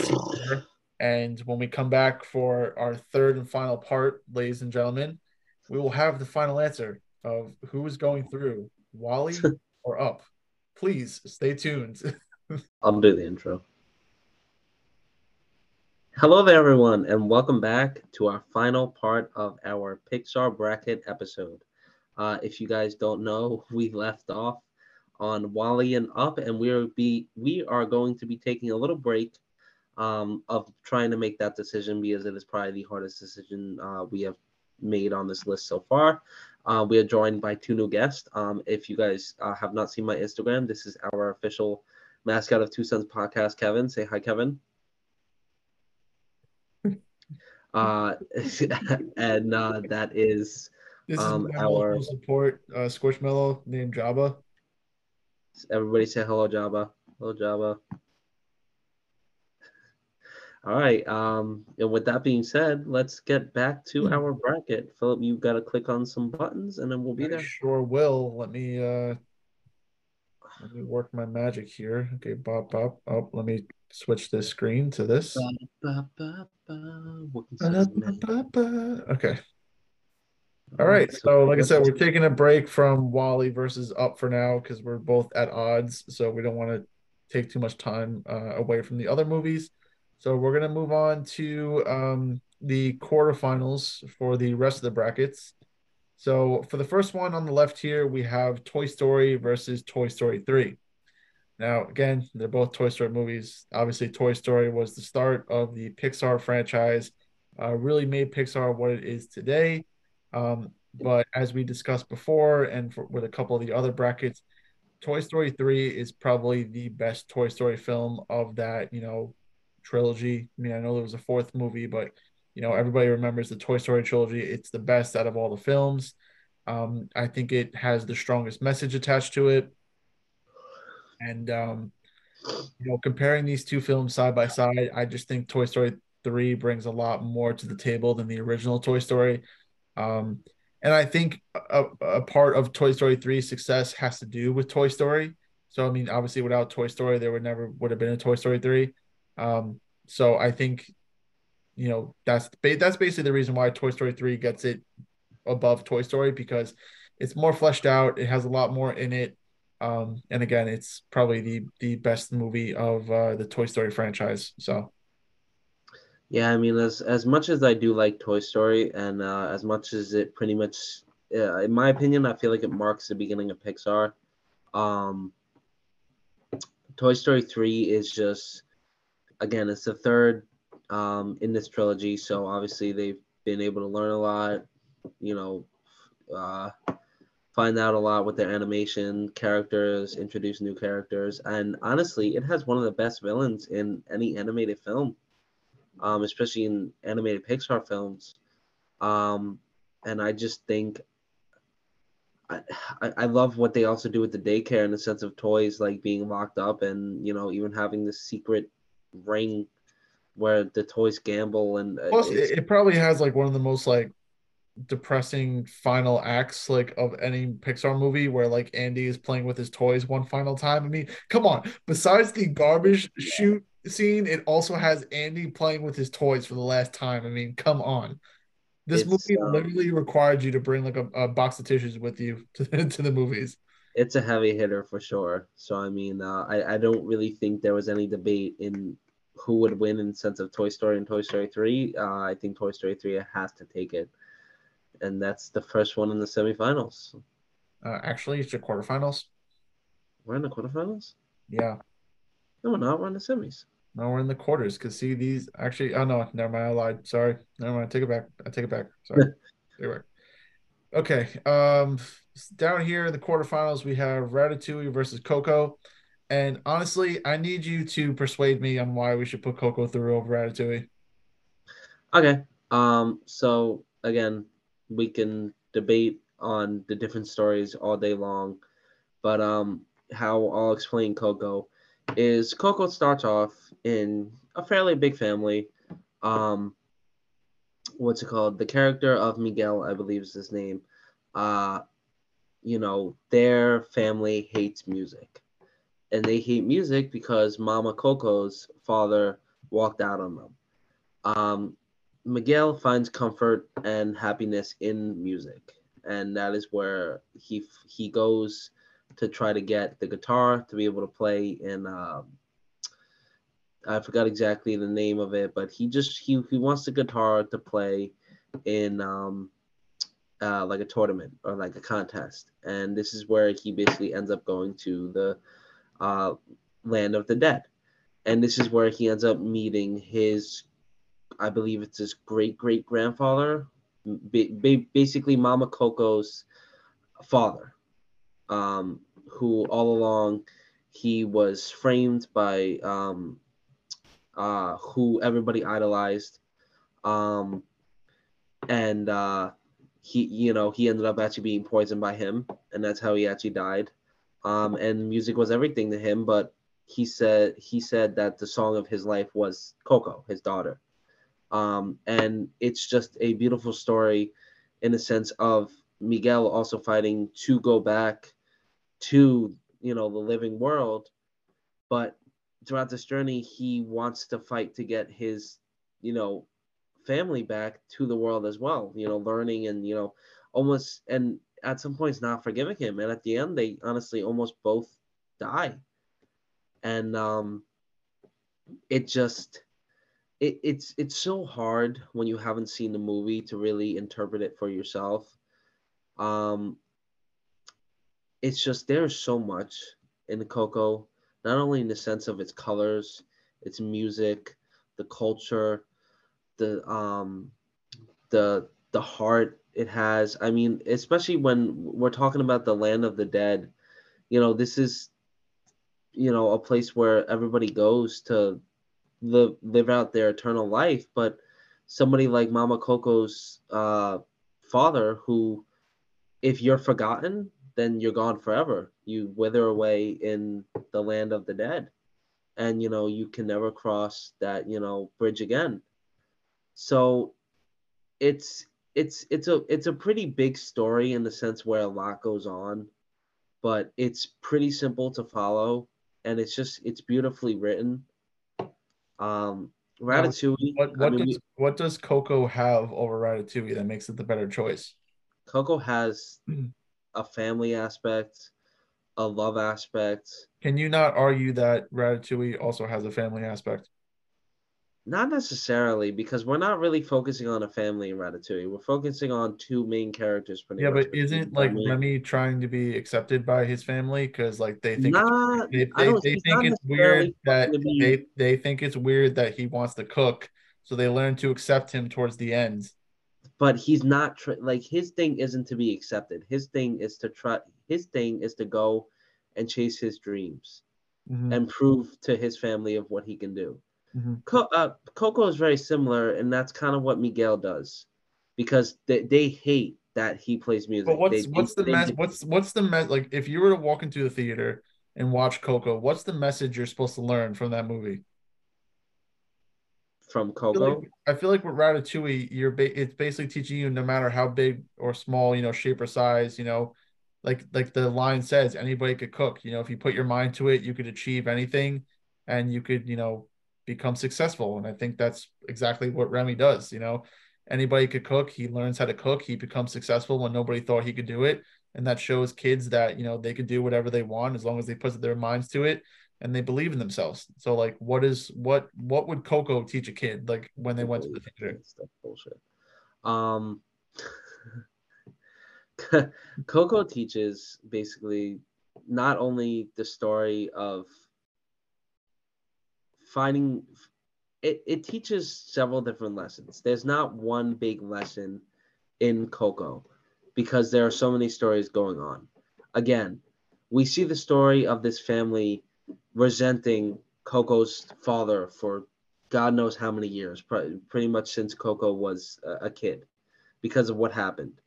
and when we come back for our third and final part ladies and gentlemen we will have the final answer of who is going through WALL-E or up. Please stay tuned. I'll do the intro Hello there, everyone, and welcome back to our final part of our Pixar bracket episode. Uh, if you guys don't know, we left off on WALL-E and Up, and we are be we are going to be taking a little break um, of trying to make that decision because it is probably the hardest decision uh, we have made on this list so far. Uh, we are joined by two new guests. Um, if you guys uh, have not seen my Instagram, this is our official mascot of Two Sons podcast, Kevin. Say hi, Kevin. Uh, and uh, that is this um, is our support uh, Squishmallow named Jabba. Everybody say hello, Jabba. Hello, Jabba. All right. Um, and with that being said, let's get back to hmm. our bracket. Philip, you've got to click on some buttons, and then we'll be I there. Sure will. Let me uh, let me work my magic here. Okay, bop bop. Oh, let me switch this screen to this. Okay. All right. So, like I said, we're taking a break from WALL-E versus Up for now because we're both at odds. So we don't want to take too much time uh, away from the other movies. So we're gonna move on to um, the quarterfinals for the rest of the brackets. So for the first one on the left here, we have Toy Story versus Toy Story 3. Now, again, they're both Toy Story movies. Obviously, Toy Story was the start of the Pixar franchise, uh, really made Pixar what it is today. Um, but as we discussed before, and for, with a couple of the other brackets, Toy Story 3 is probably the best Toy Story film of that, you know, trilogy. I mean, I know there was a fourth movie, but you know, everybody remembers the Toy Story trilogy. It's the best out of all the films. Um, I think it has the strongest message attached to it. And um, you know, comparing these two films side by side, I just think Toy Story 3 brings a lot more to the table than the original Toy Story. Um, and I think a, a part of Toy Story 3's success has to do with Toy Story. So I mean, obviously, without Toy Story, there would never would have been a Toy Story 3. Um, so I think, you know, that's that's basically the reason why Toy Story 3 gets it above Toy Story because it's more fleshed out. It has a lot more in it. Um, and again, it's probably the the best movie of uh, the Toy Story franchise. So, yeah, I mean, as as much as I do like Toy Story, and uh, as much as it pretty much, uh, in my opinion, I feel like it marks the beginning of Pixar. Um, Toy Story three is just, again, it's the third um, in this trilogy, so obviously they've been able to learn a lot. You know, uh, find out a lot with their animation characters, introduce new characters, and honestly, it has one of the best villains in any animated film, um, especially in animated Pixar films. Um, and I just think I, I love what they also do with the daycare in the sense of toys like being locked up and you know even having this secret ring where the toys gamble and uh, plus it, it probably has like one of the most like depressing final acts like of any Pixar movie where like Andy is playing with his toys one final time. I mean, come on. Besides the garbage chute scene, it also has Andy playing with his toys for the last time. I mean, come on. This it's, movie um, literally required you to bring like a, a, box of tissues with you to, to the movies. It's a heavy hitter for sure. So I mean, uh, I I don't really think there was any debate in who would win in sense of Toy Story and Toy Story three. Uh, I think Toy Story three has to take it and that's the first one in the semifinals. Uh, actually, it's the quarterfinals. We're in the quarterfinals. Yeah. No, we're not. We're in the semis. No, we're in the quarters. Cause see these actually. Oh no, never mind. I lied. Sorry. Never mind. Take it back. I take it back. Sorry. take it back. Okay. Um, down here in the quarterfinals, we have Ratatouille versus Coco. And honestly, I need you to persuade me on why we should put Coco through over Ratatouille. Okay. Um. So again, we can debate on the different stories all day long, but um, how I'll explain Coco is Coco starts off in a fairly big family. Um, what's it called? The character of Miguel, I believe is his name. Uh, you know, their family hates music. And they hate music because Mama Coco's father walked out on them. Um, Miguel finds comfort and happiness in music, and that is where he he goes to try to get the guitar to be able to play in. Um, I forgot exactly the name of it, but he just he he wants the guitar to play in um, uh, like a tournament or like a contest, and this is where he basically ends up going to the uh, land of the dead, and this is where he ends up meeting his I believe it's his great great grandfather, basically Mama Coco's father, um, who all along he was framed by um, uh, who everybody idolized, um, and uh, he you know he ended up actually being poisoned by him, and that's how he actually died. Um, and music was everything to him, but he said he said that the song of his life was Coco, his daughter. Um, and it's just a beautiful story in the sense of Miguel also fighting to go back to, you know, the living world. But throughout this journey, he wants to fight to get his, you know, family back to the world as well, you know, learning and, you know, almost, and at some points not forgiving him. And at the end, they honestly almost both die. and um, it just it, it's it's so hard when you haven't seen the movie to really interpret it for yourself. Um, it's just there's so much in Coco, not only in the sense of its colors, its music, the culture, the um, the the heart it has. I mean, especially when we're talking about the land of the dead, you know, this is you know a place where everybody goes to live live out their eternal life but somebody like mama coco's uh, father who if you're forgotten then you're gone forever. You wither away in the land of the dead. And you know you can never cross that you know bridge again. So it's it's it's a it's a pretty big story in the sense where a lot goes on but it's pretty simple to follow. And it's just it's beautifully written. Um, Ratatouille. What what I mean, does what does Coco have over Ratatouille that makes it the better choice? Coco has a family aspect, a love aspect. Can you not argue that Ratatouille also has a family aspect? Not necessarily, because we're not really focusing on a family in Ratatouille. We're focusing on two main characters. Pretty yeah, but isn't like family. Remy trying to be accepted by his family because like they think not, it's, they, they, they think it's weird that be... they they think it's weird that he wants to cook, so they learn to accept him towards the end. But he's not tr- like his thing isn't to be accepted. His thing is to try. His thing is to go and chase his dreams mm-hmm. and prove to his family of what he can do. Mm-hmm. Co- uh, Coco is very similar, and that's kind of what Miguel does, because they, they hate that he plays music. But what's they, what's they, the mess? What's what's the mess? Like, if you were to walk into the theater and watch Coco, what's the message you're supposed to learn from that movie? From Coco, I feel like, I feel like with Ratatouille, you're ba- it's basically teaching you no matter how big or small, you know, shape or size, you know, like like the line says, anybody could cook. You know, if you put your mind to it, you could achieve anything, and you could, you know, become successful. And I think that's exactly what Remy does. You know, anybody could cook. He learns how to cook. He becomes successful when nobody thought he could do it. And that shows kids that, you know, they could do whatever they want as long as they put their minds to it and they believe in themselves. So like what is what what would Coco teach a kid like when they went to the theater? Bullshit. Um Coco teaches basically not only the story of finding it, it teaches several different lessons. There's not one big lesson in Coco because there are so many stories going on. Again, we see the story of this family resenting Coco's father for God knows how many years, pretty much since Coco was a kid, because of what happened.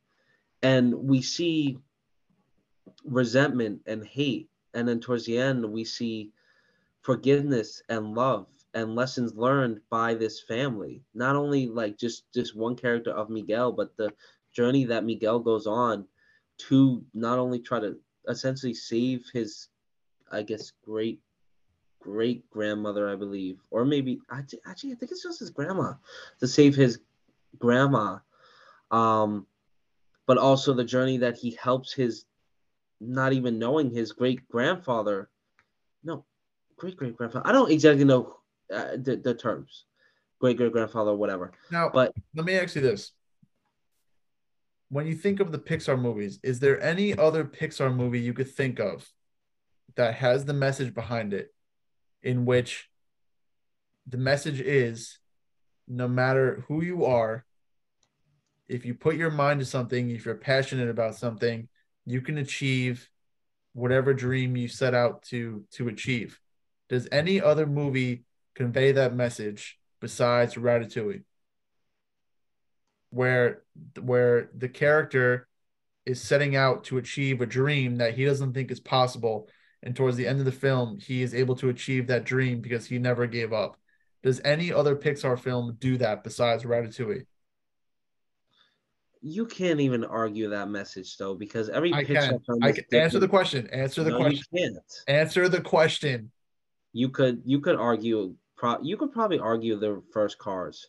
And we see resentment and hate. And then towards the end, we see forgiveness and love and lessons learned by this family. Not only like just just one character of miguel but the journey that miguel goes on to not only try to essentially save his i guess great great grandmother i believe or maybe actually i think it's just his grandma to save his grandma um but also the journey that he helps his not even knowing his great grandfather no great great grandfather. I don't exactly know uh, the, the terms, great great grandfather, whatever. Now, but let me ask you this: When you think of the Pixar movies, is there any other Pixar movie you could think of that has the message behind it, in which the message is, no matter who you are, if you put your mind to something, if you're passionate about something, you can achieve whatever dream you set out to to achieve does any other movie convey that message besides Ratatouille? Where where the character is setting out to achieve a dream that he doesn't think is possible and towards the end of the film he is able to achieve that dream because he never gave up. Does any other Pixar film do that besides Ratatouille? You can't even argue that message though, because every I Pixar can. film I can answer the question. Answer the no, question. You can't. Answer the question you could you could argue pro, you could probably argue the first cars.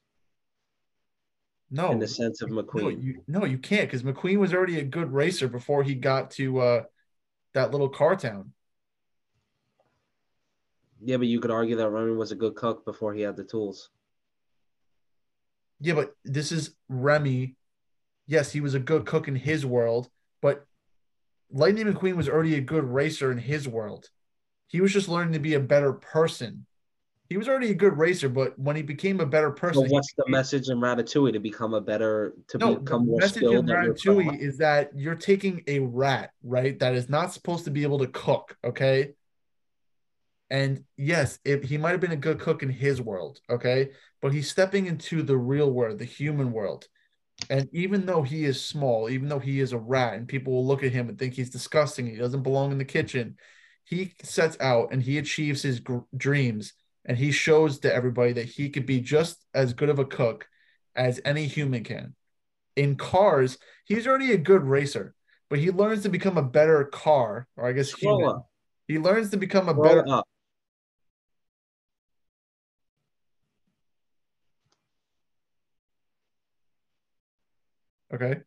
No, in the sense of McQueen. No, you, no, you can't because McQueen was already a good racer before he got to uh, that little car town. Yeah, but you could argue that Remy was a good cook before he had the tools. Yeah, but this is Remy. Yes, he was a good cook in his world, but Lightning McQueen was already a good racer in his world. He was just learning to be a better person. He was already a good racer, but when he became a better person, But what's the he- message in Ratatouille to become a better to No, become the more message in skilled? at your Ratatouille is that you're taking a rat, right? That is not supposed to be able to cook, okay? And yes, if he might have been a good cook in his world, okay, but he's stepping into the real world, the human world. And even though he is small, even though he is a rat, and people will look at him and think he's disgusting, he doesn't belong in the kitchen, he sets out and he achieves his gr- dreams, and he shows to everybody that he could be just as good of a cook as any human can. In cars, he's already a good racer, but he learns to become a better car, or I guess Scroll human. up. He learns to become a Scroll better. up. Okay.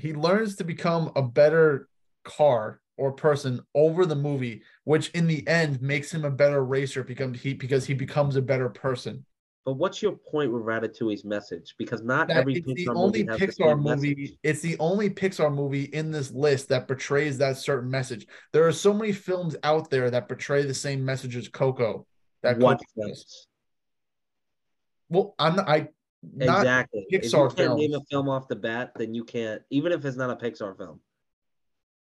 He learns to become a better car or person over the movie, which in the end makes him a better racer because he because he becomes a better person. But what's your point with Ratatouille's message? Because not That every it's the Pixar only movie has the Pixar movie. message. It's the only Pixar movie in this list that portrays that certain message. There are so many films out there that portray the same message as Coco. That What Coco? Well, I'm not. I exactly. if you can't name a film off the bat, then you can't. Even if it's not a Pixar film,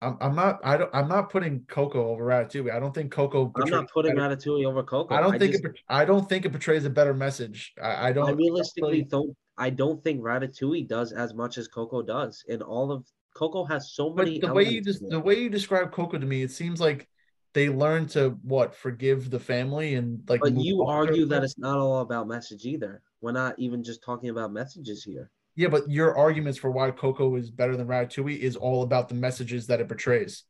I'm, I'm not. I don't. I'm not putting Coco over Ratatouille. I don't think Coco. I'm not putting better- Ratatouille over Coco. I don't think just, it. I don't think it portrays a better message. I, I don't. I realistically don't. I don't think Ratatouille does as much as Coco does. And all of Coco has so many. But the way you just the way you describe Coco to me, it seems like they learn to what forgive the family and like. But you argue that it's not all about message either. We're not even just talking about messages here. yeah, but your arguments for why Coco is better than Ratatouille is all about the messages that it portrays.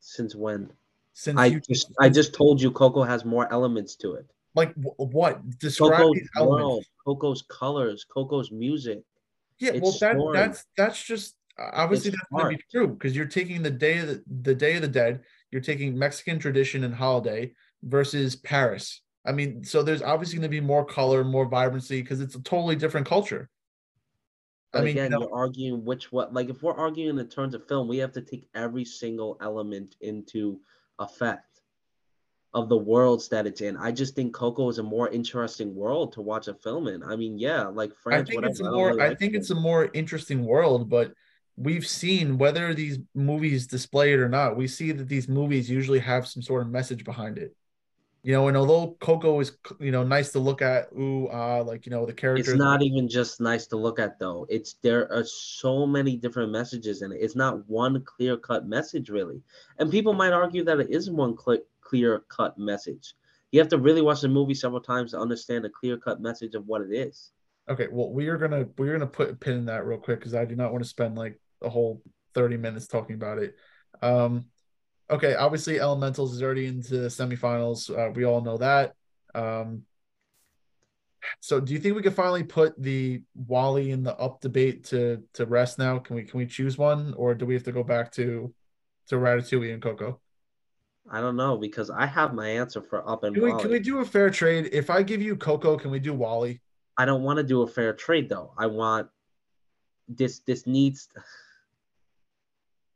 Since when? Since I you just I just told you Coco has more elements to it. like wh- what describe Coco's these elements. world, Coco's colors, Coco's music. Yeah, well, that story. that's that's just uh, obviously It's that's going to be true because you're taking the day of the, the Day of the Dead, you're taking Mexican tradition and holiday versus Paris. I mean, so there's obviously going to be more color, more vibrancy because it's a totally different culture. But I mean, you again, know- you're arguing which what like if we're arguing in terms of film, we have to take every single element into effect of the worlds that it's in. I just think Coco is a more interesting world to watch a film in. I mean, yeah, like France. I think whatever. it's a more really I like think them. it's a more interesting world, but we've seen whether these movies display it or not, we see that these movies usually have some sort of message behind it. You know, and although Coco is you know nice to look at, ooh, ah, like you know the characters. It's not even just nice to look at though. It's there are so many different messages in it. It's not one clear cut message really. And people might argue that it is one cl- clear cut message. You have to really watch the movie several times to understand the clear cut message of what it is. Okay, well, we are gonna we're gonna put a pin in that real quick because I do not want to spend like a whole 30 minutes talking about it. Um, okay, obviously Elementals is already into the semifinals. Uh, we all know that. Um, so do you think we could finally put the WALL-E and the up debate to to rest now? Can we can we choose one or do we have to go back to to Ratatouille and Coco? I don't know because I have my answer for up and Can we WALL-E. can we do a fair trade? If I give you Coco, can we do WALL-E? I don't want to do a fair trade though. I want this this needs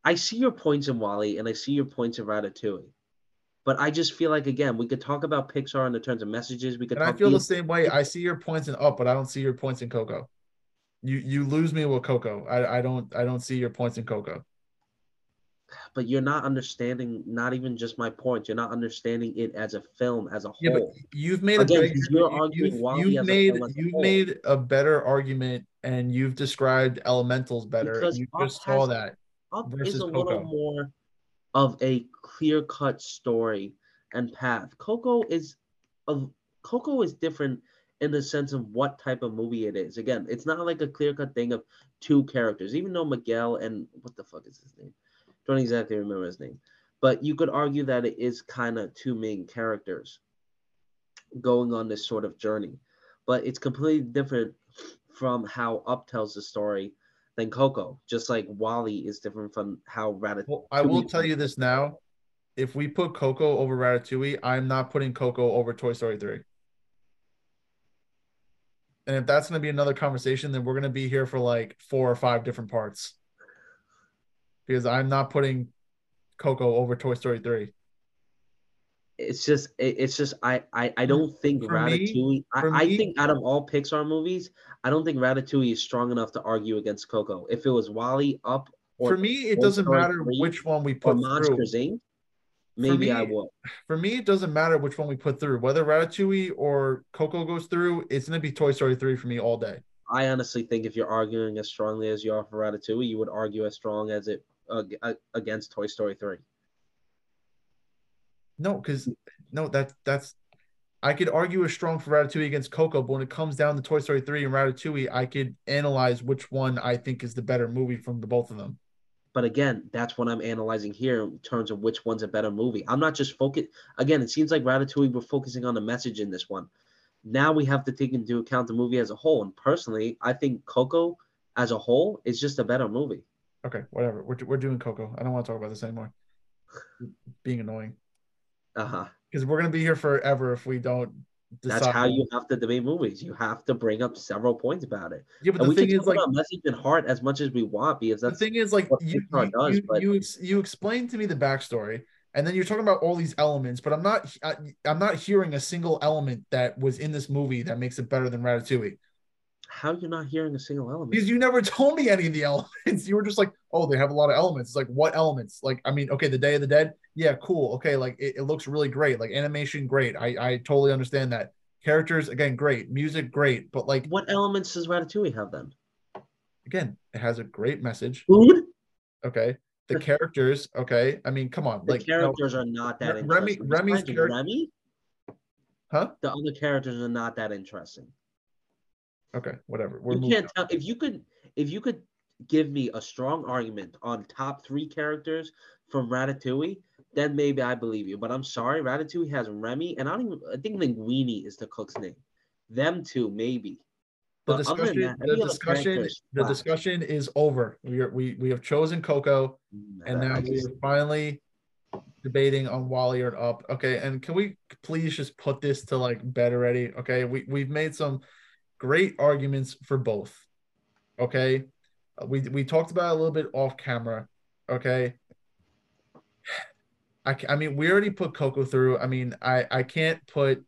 I see your points in WALL-E and I see your points in Ratatouille. But I just feel like again, we could talk about Pixar in the terms of messages. We could And I feel the same way. I see your points in up, but I don't see your points in Coco. You you lose me with Coco. I, I don't I don't see your points in Coco. but you're not understanding not even just my point. You're not understanding it as a film as a whole. Yeah, but you've made a Again, better, 'cause you're arguing you've, WALL-E you've as a made a you've made a better argument and you've described elementals better. Because you Up just saw that. Up is a little more of a clear cut story and path. Coco is a Coco is different in the sense of what type of movie it is. Again, it's not like a clear cut thing of two characters, even though Miguel and what the fuck is his name? Don't exactly remember his name. But you could argue that it is kind of two main characters going on this sort of journey. But it's completely different from how Up tells the story than Coco. Just like WALL-E is different from how Ratatouille. Well, I will tell you this now: if we put Coco over Ratatouille, I'm not putting Coco over Toy Story three. And if that's going to be another conversation, then we're going to be here for like four or five different parts. Because I'm not putting Coco over Toy Story 3. It's just, it, it's just, I, I, I don't think For me- Ratatouille. I, for I me- think out of all Pixar movies, I don't think Ratatouille is strong enough to argue against Coco. If it was WALL-E up or For me, it doesn't matter 3 which one we put through. Monsters Inc., maybe I me- would. For me, it doesn't matter which one we put through. Whether Ratatouille or Coco goes through, it's going to be Toy Story 3 for me all day. I honestly think if you're arguing as strongly as you are for Ratatouille, you would argue as strong as it uh, against Toy Story 3. No, because no, that that's I could argue a strong for Ratatouille against Coco, but when it comes down to Toy Story 3 and Ratatouille, I could analyze which one I think is the better movie from the both of them. But again, that's what I'm analyzing here in terms of which one's a better movie. I'm not just focused. Again, it seems like Ratatouille, we're focusing on the message in this one. Now we have to take into account the movie as a whole. And personally, I think Coco as a whole is just a better movie. Okay, whatever. We're, we're doing Coco. I don't want to talk about this anymore. Being annoying. Uh huh. Because we're going to be here forever if we don't decide. That's how you have to debate movies. You have to bring up several points about it. Yeah, but And the thing is, like, message and heart as much as we want because the thing is like you you, does, you, but- you, ex- you explained to me the backstory and then you're talking about all these elements but i'm not I, i'm not hearing a single element that was in this movie that makes it better than ratatouille how you're not hearing a single element. because you never told me any of the elements you were just like oh they have a lot of elements it's like what elements like i mean okay the day of the dead yeah cool. Okay like it, it looks really great. Like animation great. I i totally understand that. Characters again great. Music great. But like What elements does Ratatouille have then? again it has a great message. Food. okay. The characters okay. I mean come on. The like characters are not that Re- Remy- interesting. Remy's Besides charac- Remy, huh? The other characters are not that interesting. Okay, whatever. We're you can't tell. If you could if you could give me a strong argument on top three characters from Ratatouille, then maybe I believe you. But I'm sorry, Ratatouille has Remy, and I don't even I think Linguini is the cook's name. Them two, maybe. But than discussion, that, the discussion, is the discussion is over. We are we we have chosen Coco, and I now we are finally debating on WALL-E or Up. Okay, and can we please just put this to like bed already? Okay, we we've made some great arguments for both. Okay, Uh, we we talked about it a little bit off camera. Okay. I, I mean, we already put Coco through. I mean, I I can't put,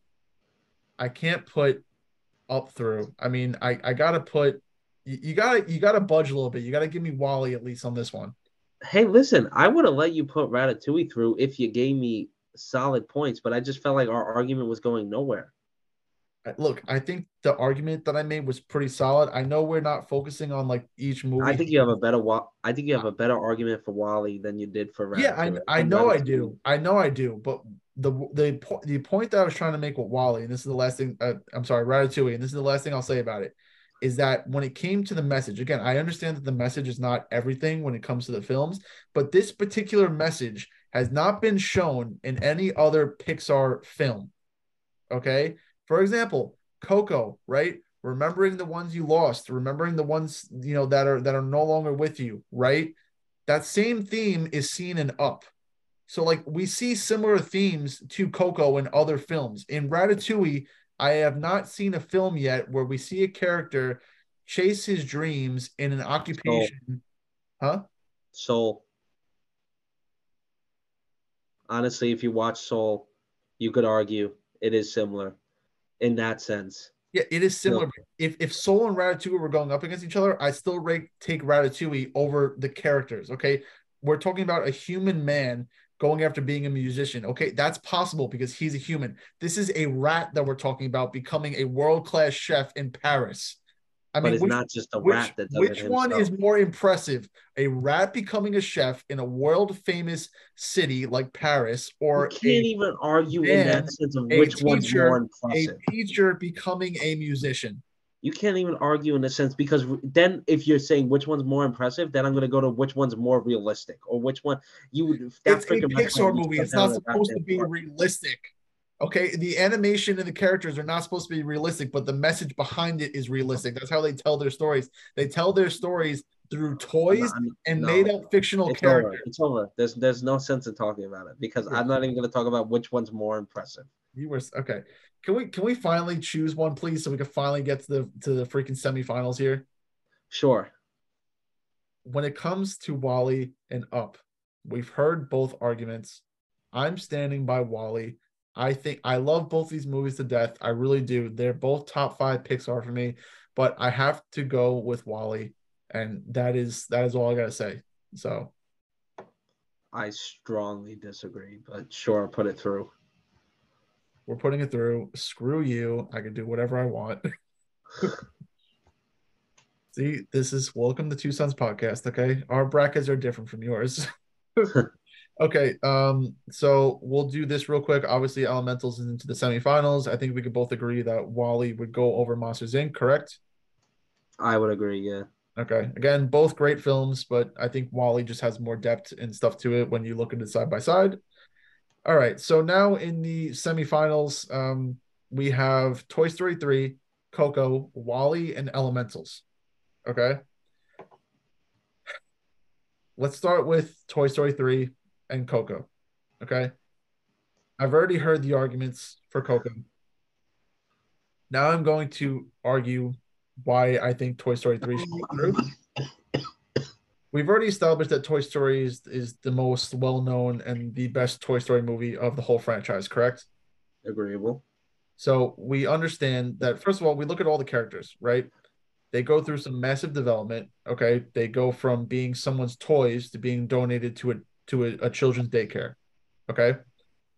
I can't put up through. I mean, I I gotta put, you, you gotta you gotta budge a little bit. You gotta give me WALL-E at least on this one. Hey, listen, I would have let you put Ratatouille through if you gave me solid points, but I just felt like our argument was going nowhere. Look, I think the argument that I made was pretty solid. I know we're not focusing on like each movie. I think you have a better wa- I think you have a better argument for WALL-E than you did for Ratatouille. Yeah, I, I know I do. I know I do. But the the the point that I was trying to make with WALL-E, and this is the last thing. Uh, I'm sorry, Ratatouille, and this is the last thing I'll say about it, is that when it came to the message, again, I understand that the message is not everything when it comes to the films, but this particular message has not been shown in any other Pixar film. Okay, for example, Coco, right? Remembering the ones you lost, remembering the ones you know that are that are no longer with you, right? That same theme is seen in Up. So like we see similar themes to Coco in other films. In Ratatouille, I have not seen a film yet where we see a character chase his dreams in an occupation. Huh? Soul. Honestly, if you watch Soul, you could argue it is similar in that sense. Yeah, it is similar. If if Soul and Ratatouille were going up against each other, I still rate take Ratatouille over the characters. Okay, we're talking about a human man going after being a musician. Okay, that's possible because he's a human. This is a rat that we're talking about becoming a world class chef in Paris. I but mean, it's which, not just a which, rat that does which one himself. is more impressive? A rat becoming a chef in a world famous city like Paris, or you can't a, even argue in that sense of a which one's teacher, more a impressive. teacher becoming a musician? You can't even argue in a sense because then if you're saying which one's more impressive, then I'm going to go to which one's more realistic or which one you would. that it's a Pixar movie. It's not supposed to be realistic. Okay, the animation and the characters are not supposed to be realistic, but the message behind it is realistic. That's how they tell their stories. They tell their stories through toys I'm and no. made up fictional It's characters. over. It's over. There's there's no sense in talking about it because Yeah. I'm not even going to talk about which one's more impressive. You were okay. Can we can we finally choose one, please, so we can finally get to the to the freaking semifinals here? Sure. When it comes to WALL-E and Up, we've heard both arguments. I'm standing by WALL-E. I think I love both these movies to death. I really do. They're both top five Pixar for me, but I have to go with WALL-E, and that is that is all I gotta say. So I strongly disagree, but sure, put it through. we're putting it through. Screw you. I can do whatever I want. See, this is welcome to Two Sons podcast. Okay, our brackets are different from yours. okay, um, so we'll do this real quick. Obviously, Elementals is into the semifinals. I think we could both agree that WALL-E would go over Monsters Inc. Correct? I would agree. Yeah. Okay. Again, both great films, but I think WALL-E just has more depth and stuff to it when you look at it side by side. All right. So now in the semifinals, um, we have Toy Story 3, Coco, WALL-E, and Elementals. Okay. Let's start with Toy Story 3 and Coco. Okay. I've already heard the arguments for Coco. Now I'm going to argue why I think Toy Story 3 should go through. We've already established that Toy Story is, is the most well known and the best Toy Story movie of the whole franchise, correct? Agreeable. So we understand that, first of all, we look at all the characters, right? They go through some massive development. Okay. They go from being someone's toys to being donated to a to a, a children's daycare. Okay.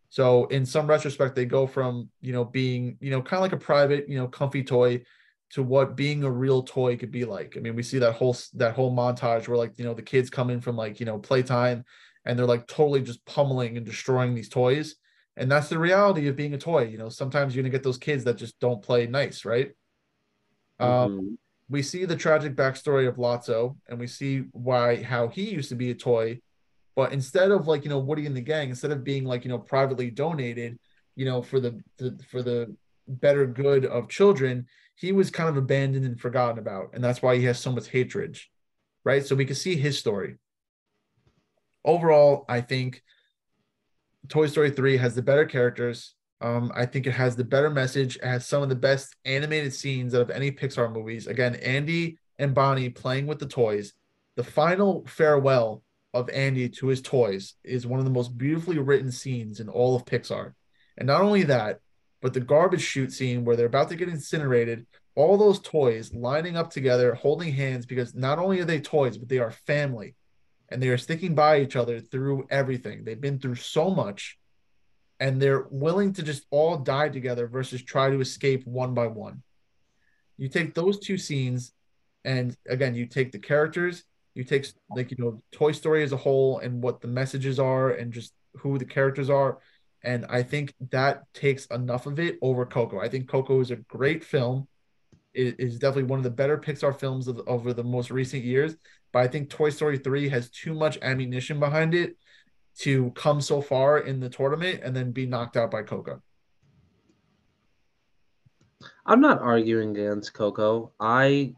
So in some retrospect, they go from, you know, being, you know, kind of like a private, you know, comfy toy to what being a real toy could be like. I mean, we see that whole that whole montage where like, you know, the kids come in from like, you know, playtime and they're like totally just pummeling and destroying these toys. And that's the reality of being a toy. You know, sometimes you're gonna get those kids that just don't play nice, right? Um, Mhm. we see the tragic backstory of Lotso, and we see why how he used to be a toy, but instead of like you know Woody and the gang, instead of being like you know privately donated, you know for the, the for the better good of children, he was kind of abandoned and forgotten about, and that's why he has so much hatred, right? So we can see his story. Overall, I think Toy Story 3 has the better characters. Um, I think it has the better message. It has some of the best animated scenes out of any Pixar movies. Again, Andy and Bonnie playing with the toys. The final farewell of Andy to his toys is one of the most beautifully written scenes in all of Pixar. And not only that, but the garbage chute scene where they're about to get incinerated, all those toys lining up together, holding hands, because not only are they toys, but they are family and they are sticking by each other through everything. They've been through so much and they're willing to just all die together versus try to escape one by one. You take those two scenes, and again, you take the characters, you take like you know Toy Story as a whole and what the messages are, and just who the characters are, and I think that takes enough of it over Coco. I think Coco is a great film. It is definitely one of the better Pixar films of, over the most recent years, but I think Toy Story 3 has too much ammunition behind it to come so far in the tournament and then be knocked out by Coco. I'm not arguing against Coco. I,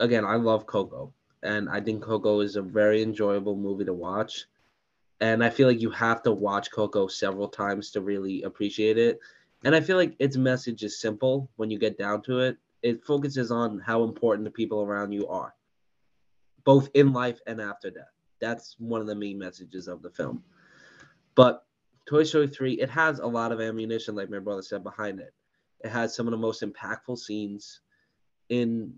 again, I love Coco, and I think Coco is a very enjoyable movie to watch. And I feel like you have to watch Coco several times to really appreciate it. And I feel like its message is simple when you get down to it. It focuses on how important the people around you are, both in life and after death. That's one of the main messages of the film. But Toy Story 3, it has a lot of ammunition, like my brother said, behind it. It has some of the most impactful scenes in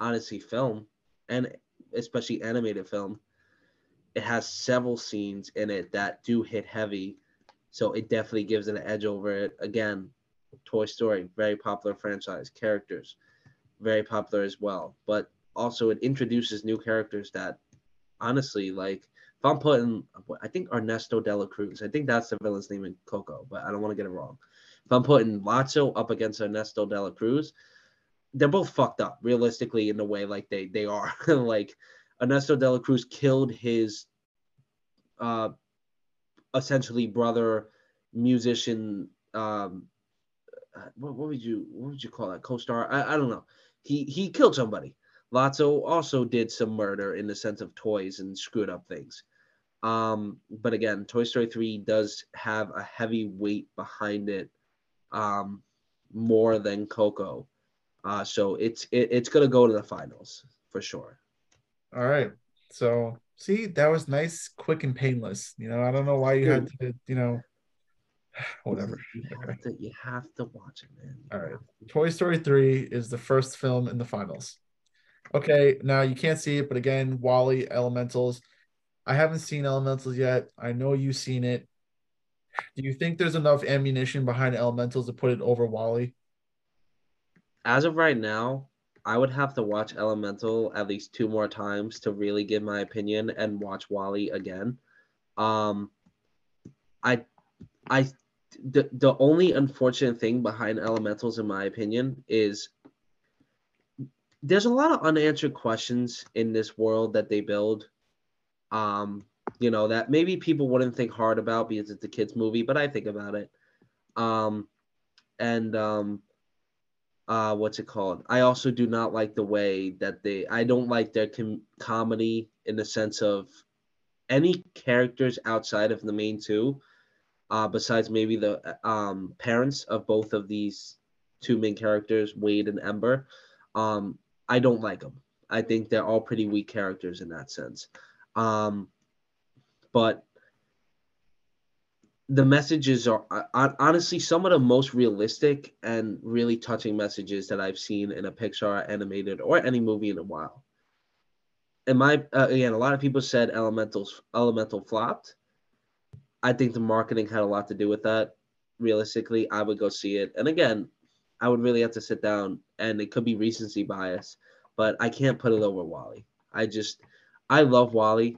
honestly film and especially animated film. It has several scenes in it that do hit heavy. So it definitely gives an edge over it. Again, Toy Story, very popular franchise, characters, very popular as well. But also it introduces new characters that honestly, like if I'm putting I think Ernesto de la Cruz, I think that's the villain's name in Coco, but I don't want to get it wrong. If I'm putting Lotso up against Ernesto de la Cruz, they're both fucked up realistically in the way like they they are. like Ernesto de la Cruz killed his uh essentially brother musician um what, what would you what would you call that co-star I, I don't know he he killed somebody Lotso also did some murder in the sense of toys and screwed up things. Um, but again, Toy Story 3 does have a heavy weight behind it, um, more than Coco. Uh, so it's it, it's gonna go to the finals for sure. All right. So see, that was nice, quick, and painless. You know, I don't know why you had to, you know, whatever. You have to, you have to watch it, man. You All right. to. Toy Story 3 is the first film in the finals. Okay, now you can't see it, but again, WALL-E Elementals. I haven't seen Elementals yet. I know you've seen it. Do you think there's enough ammunition behind Elementals to put it over WALL-E? As of right now, I would have to watch Elemental at least two more times to really give my opinion and watch WALL-E again. Um, I, I, the the only unfortunate thing behind Elementals, in my opinion, is there's a lot of unanswered questions in this world that they build. Um, you know that maybe people wouldn't think hard about because it's a kids movie, but I think about it. Um, and um, uh, what's it called? I also do not like the way that they. I don't like their com- comedy in the sense of any characters outside of the main two, uh, besides maybe the um, parents of both of these two main characters, Wade and Ember. Um, I don't like them. I think they're all pretty weak characters in that sense. Um, but the messages are uh, honestly some of the most realistic and really touching messages that I've seen in a Pixar animated or any movie in a while. And my uh, again, a lot of people said Elementals Elemental flopped. I think the marketing had a lot to do with that. Realistically, I would go see it. And again, I would really have to sit down, and it could be recency bias, but I can't put it over WALL-E. I just, I love WALL-E,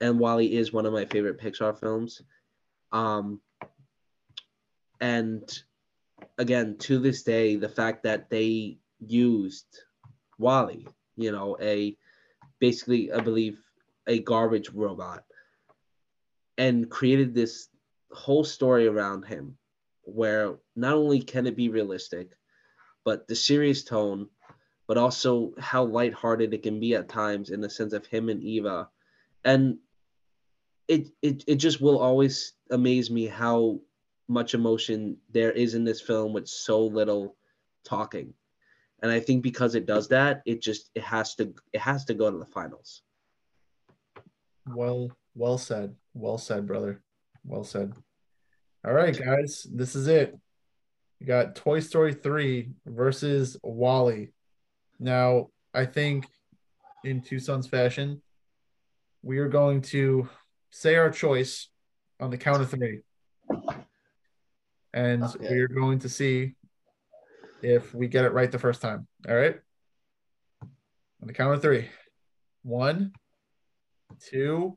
and WALL-E is one of my favorite Pixar films. Um, and again, to this day, the fact that they used WALL-E, you know, a basically, I believe, a garbage robot, and created this whole story around him where not only can it be realistic, but the serious tone, but also how lighthearted it can be at times in the sense of him and Eva. And it it, it just will always amaze me how much emotion there is in this film with so little talking. And I think because it does that, it just it has to it has to go to the finals. Well, well said. Well said, brother. Well said. All right, guys, this is it. You got Toy Story 3 versus WALL-E. Now, I think in Two Sons fashion, we are going to say our choice on the count of three. And Okay. we're going to see if we get it right the first time. All right. On the count of three. One, two,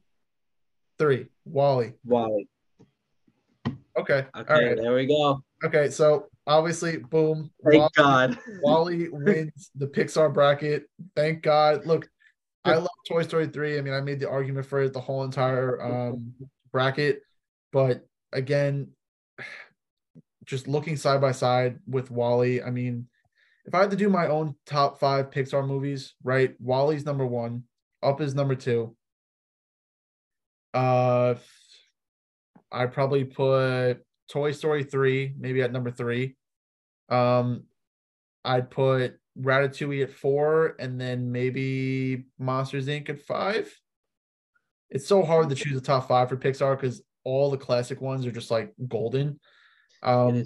three. WALL-E. WALL-E. Okay. Okay, All right. there we go. Okay. So obviously, boom. Thank WALL-E, God. WALL-E wins the Pixar bracket. Thank God. Look, I love Toy Story 3. I mean, I made the argument for it the whole entire um, bracket. But again, just looking side by side with WALL-E, I mean, if I had to do my own top five Pixar movies, right? WALL-E's number one, Up is number two. Uh, I'd probably put Toy Story 3 maybe at number three. Um, I'd put Ratatouille at four, and then maybe Monsters Inc. at five. It's so hard to choose a top five for Pixar because all the classic ones are just like golden. Um,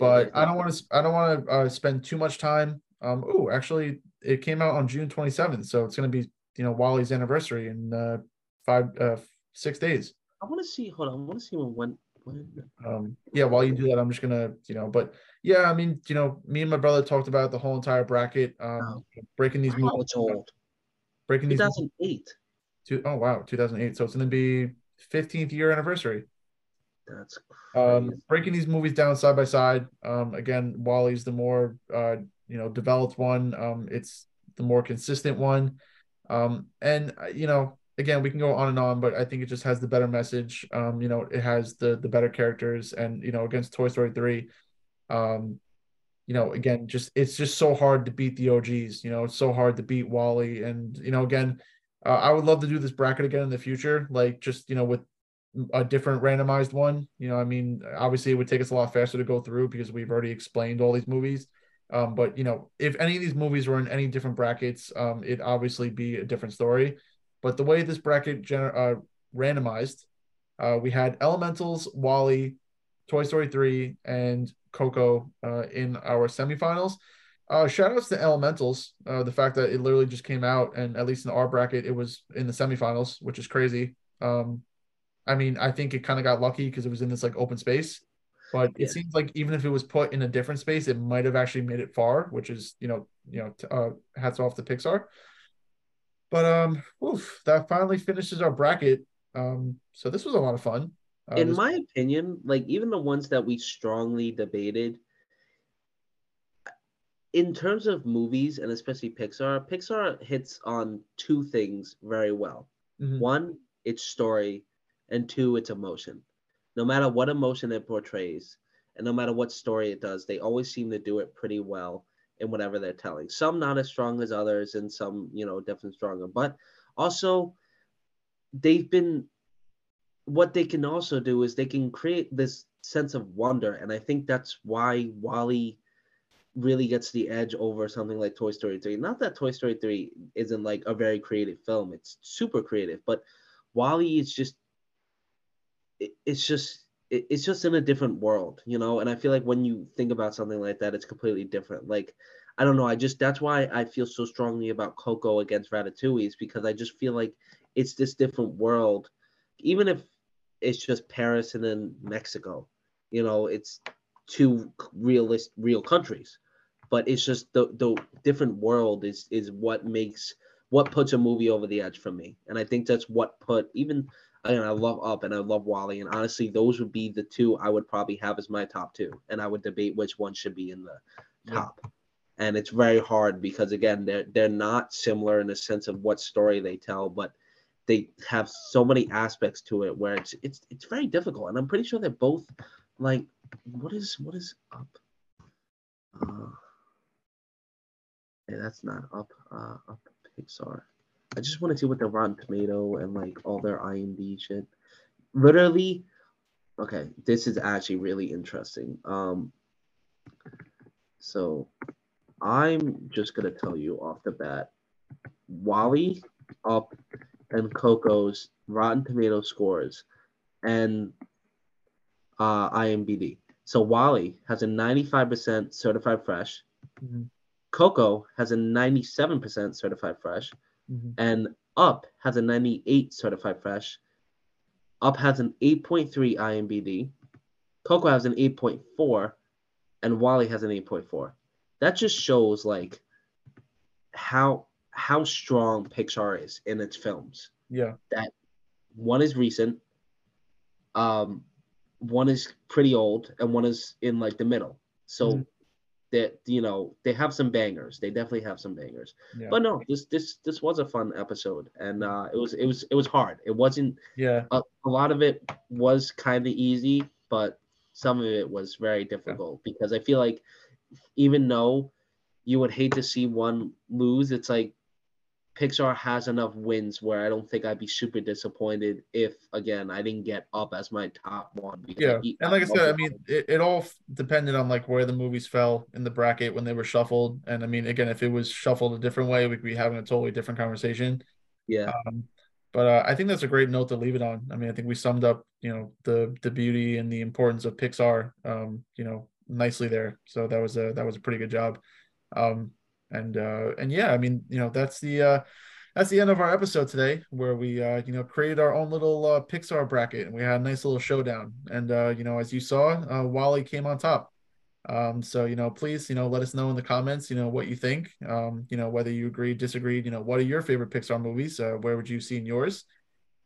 but I don't want to. I don't want to uh, spend too much time. Um, oh, actually, it came out on June 27th, so it's going to be you know WALL-E's anniversary in uh, five, uh, six days. I want to see. Hold on. I want to see when when when. Um, yeah, while you do that, I'm just gonna, you know, but yeah, I mean, you know, me and my brother talked about the whole entire bracket, um, breaking these Wow, movies, it's old. breaking these. 2008. Oh wow, 2008. So it's gonna be 15th year anniversary. That's Um, breaking these movies down side by side. Um, again, WALL-E's the more, uh, you know, developed one. Um, it's the more consistent one. Um, and uh, you know, again, we can go on and on, but I think it just has the better message. Um, you know, it has the the better characters, and you know, against Toy Story three, um, you know, again, just it's just so hard to beat the OGs. You know, it's so hard to beat WALL-E, and you know, again, uh, I would love to do this bracket again in the future, like just you know with a different randomized one. You know, I mean, obviously it would take us a lot faster to go through because we've already explained all these movies. Um, but you know, if any of these movies were in any different brackets, um, it'd obviously be a different story. But the way this bracket gener- uh, randomized, uh, we had Elementals, WALL-E, Toy Story 3, and Coco uh, in our semifinals. Uh, shout outs to Elementals. Uh, the fact that it literally just came out, and at least in our bracket, it was in the semifinals, which is crazy. Um, I mean, I think it kind of got lucky because it was in this like open space, but yeah. it seems like even if it was put in a different space, it might have actually made it far, which is you know you know uh, hats off to Pixar. But um, oof, that finally finishes our bracket. Um, so this was a lot of fun. Uh, in my opinion, like even the ones that we strongly debated, in terms of movies and especially Pixar, Pixar hits on two things very well. Mm-hmm. One, its story, and two, its emotion. No matter what emotion it portrays, and no matter what story it does, they always seem to do it pretty well in whatever they're telling. Some not as strong as others, and some, you know, definitely stronger. But also, they've been what they can also do is they can create this sense of wonder and i think that's why WALL-E really gets the edge over something like toy story 3 not that toy story 3 isn't like a very creative film it's super creative but WALL-E is just it, it's just it, it's just in a different world you know? And i feel like when you think about something like that it's completely different. Like i don't know i just that's why i feel so strongly about coco against ratatouille is because i just feel like it's this different world. Even if it's just Paris and then Mexico. You know, it's two realist real countries, but it's just the the different world is is what makes what puts a movie over the edge for me, and I think that's what put even. Again, I love Up and I love WALL-E, and honestly, those would be the two I would probably have as my top two, and I would debate which one should be in the top. Yeah. And it's very hard because again, they're they're not similar in the sense of what story they tell, but they have so many aspects to it where it's it's it's very difficult, and I'm pretty sure they're both like what is what is up? Uh, hey, that's not up. Uh, up Pixar. I just want to see what the Rotten Tomato and like all their IMDb shit. Literally, okay, this is actually really interesting. Um, so I'm just gonna tell you off the bat, WALL-E, Up, and Coco's Rotten Tomato scores and uh, IMDb. So WALL-E has a 95% certified fresh. Mm-hmm. Coco has a 97% certified fresh. Mm-hmm. And Up has a 98 certified fresh. Up has an 8.3 IMDb. Coco has an 8.4. And WALL-E has an 8.4. That just shows like how how strong Pixar is in its films. Yeah. That one is recent, um, one is pretty old, and one is in like the middle. So mm-hmm. that you know they have some bangers. They definitely have some bangers. Yeah. But no, this this this was a fun episode, and uh, it was it was it was hard. It wasn't. Yeah. A, a lot of it was kind of easy, but some of it was very difficult yeah. because I feel like even though you would hate to see one lose, it's like Pixar has enough wins where I don't think I'd be super disappointed if again I didn't get up as my top one. Yeah, and like I said, I mean it, it all depended on like where the movies fell in the bracket when they were shuffled, and I mean again if it was shuffled a different way, we'd be having a totally different conversation. Yeah. Um, but uh, I think that's a great note to leave it on. I mean, I think we summed up, you know, the the beauty and the importance of Pixar, um, you know, nicely there. So that was a that was a pretty good job. Um, and uh and yeah i mean you know that's the uh that's the end of our episode today where we uh you know created our own little uh pixar bracket and we had a nice little showdown and uh you know as you saw uh WALL-E came on top um so you know please you know let us know in the comments you know what you think um you know whether you agree disagreed you know what are your favorite pixar movies uh where would you see in yours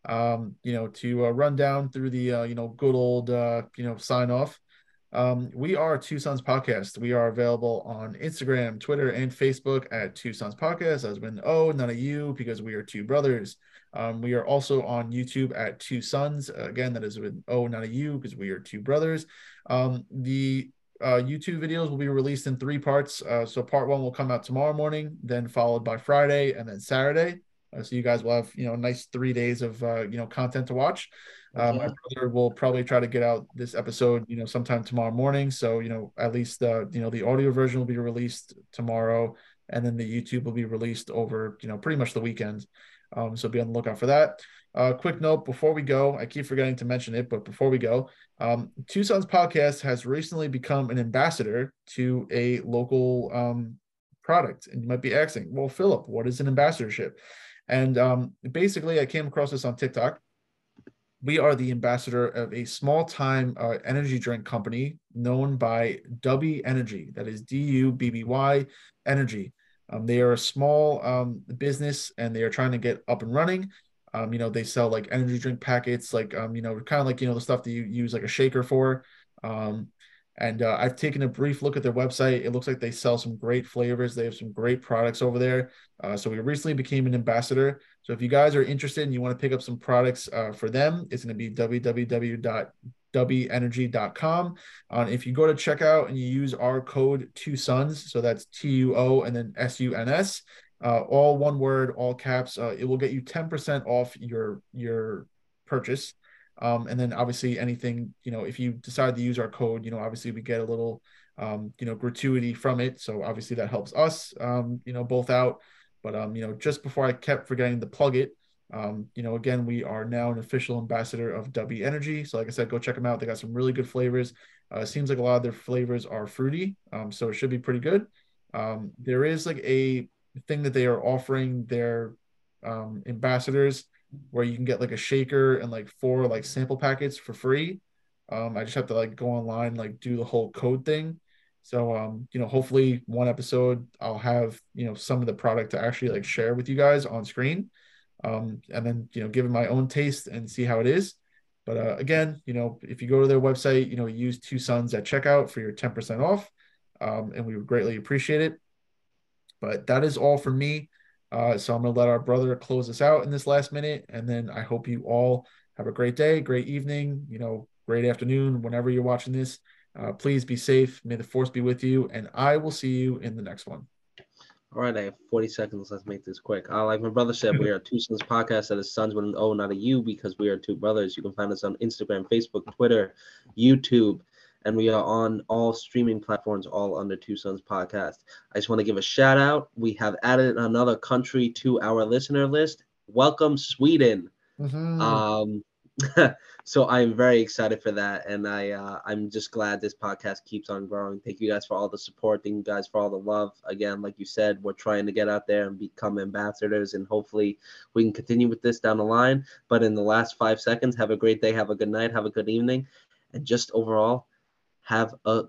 um you know to uh, run down through the uh you know good old uh you know sign off um, we are Two Sons Podcast. We are available on Instagram, Twitter, and Facebook at Two Sons Podcast, as when oh, none of you, because we are two brothers. Um, we are also on YouTube at Two Sons. Again, that is with oh, not a you, because we are two brothers. Um, the uh, YouTube videos will be released in three parts. Uh, so part one will come out tomorrow morning, then followed by Friday, and then Saturday. Uh, so you guys will have you know nice three days of uh, you know content to watch. Uh, my brother will probably try to get out this episode you know sometime tomorrow morning. So you know at least the you know the audio version will be released tomorrow, and then the YouTube will be released over you know pretty much the weekend. Um, so be on the lookout for that. Uh, quick note before we go, I keep forgetting to mention it, but before we go, um, Two Sons Podcast has recently become an ambassador to a local um, product. And you might be asking, well, Philip, what is an ambassadorship? And um, basically, I came across this on TikTok. We are the ambassador of a small time uh, energy drink company known by Dubby Energy. That is D U B B Y Energy. Um, they are a small um, business and they are trying to get up and running. Um, you know, they sell like energy drink packets, like um, you know, kind of like you know the stuff that you use like a shaker for. Um, and uh, I've taken a brief look at their website. It looks like they sell some great flavors. They have some great products over there. Uh, so we recently became an ambassador. So if you guys are interested and you want to pick up some products uh, for them, it's going to be www.wenergy.com. Uh, if you go to checkout and you use our code two sons, so that's T U O and then S U N S, uh, all one word, all caps. Uh, it will get you 10% off your your purchase. Um, and then obviously anything, you know, if you decide to use our code, you know, obviously we get a little, um, you know, gratuity from it. So obviously that helps us, um, you know, both out. But, um, you know, just before I kept forgetting to plug it, um, you know, again, we are now an official ambassador of W Energy. So like I said, go check them out. They got some really good flavors. Uh, seems like a lot of their flavors are fruity. Um, so it should be pretty good. Um, there is like a thing that they are offering their um, ambassadors where you can get like a shaker and like four like sample packets for free. Um, I just have to like go online, like do the whole code thing. So um, you know, hopefully one episode I'll have, you know, some of the product to actually like share with you guys on screen. Um, and then, you know, give it my own taste and see how it is. But uh, again, you know, if you go to their website, you know, use two sons at checkout for your 10% off. Um, and we would greatly appreciate it. But that is all for me. Uh, so I'm going to let our brother close us out in this last minute. And then I hope you all have a great day, great evening, you know, great afternoon, whenever you're watching this. Uh, please be safe. May the force be with you. And I will see you in the next one. All right, I have 40 seconds. Let's make this quick. Uh, like my brother said, we are Two Sons Podcast. That is Sons with an O, not a U, because we are two brothers. You can find us on Instagram, Facebook, Twitter, YouTube and we are on all streaming platforms, all under Two Sons Podcast. I just want to give a shout out. We have added another country to our listener list. Welcome, Sweden. Mm-hmm. Um, so I'm very excited for that, and I uh, I'm just glad this podcast keeps on growing. Thank you guys for all the support. Thank you guys for all the love. Again, like you said, we're trying to get out there and become ambassadors, and hopefully we can continue with this down the line. But in the last five seconds, have a great day, have a good night, have a good evening, and just overall have a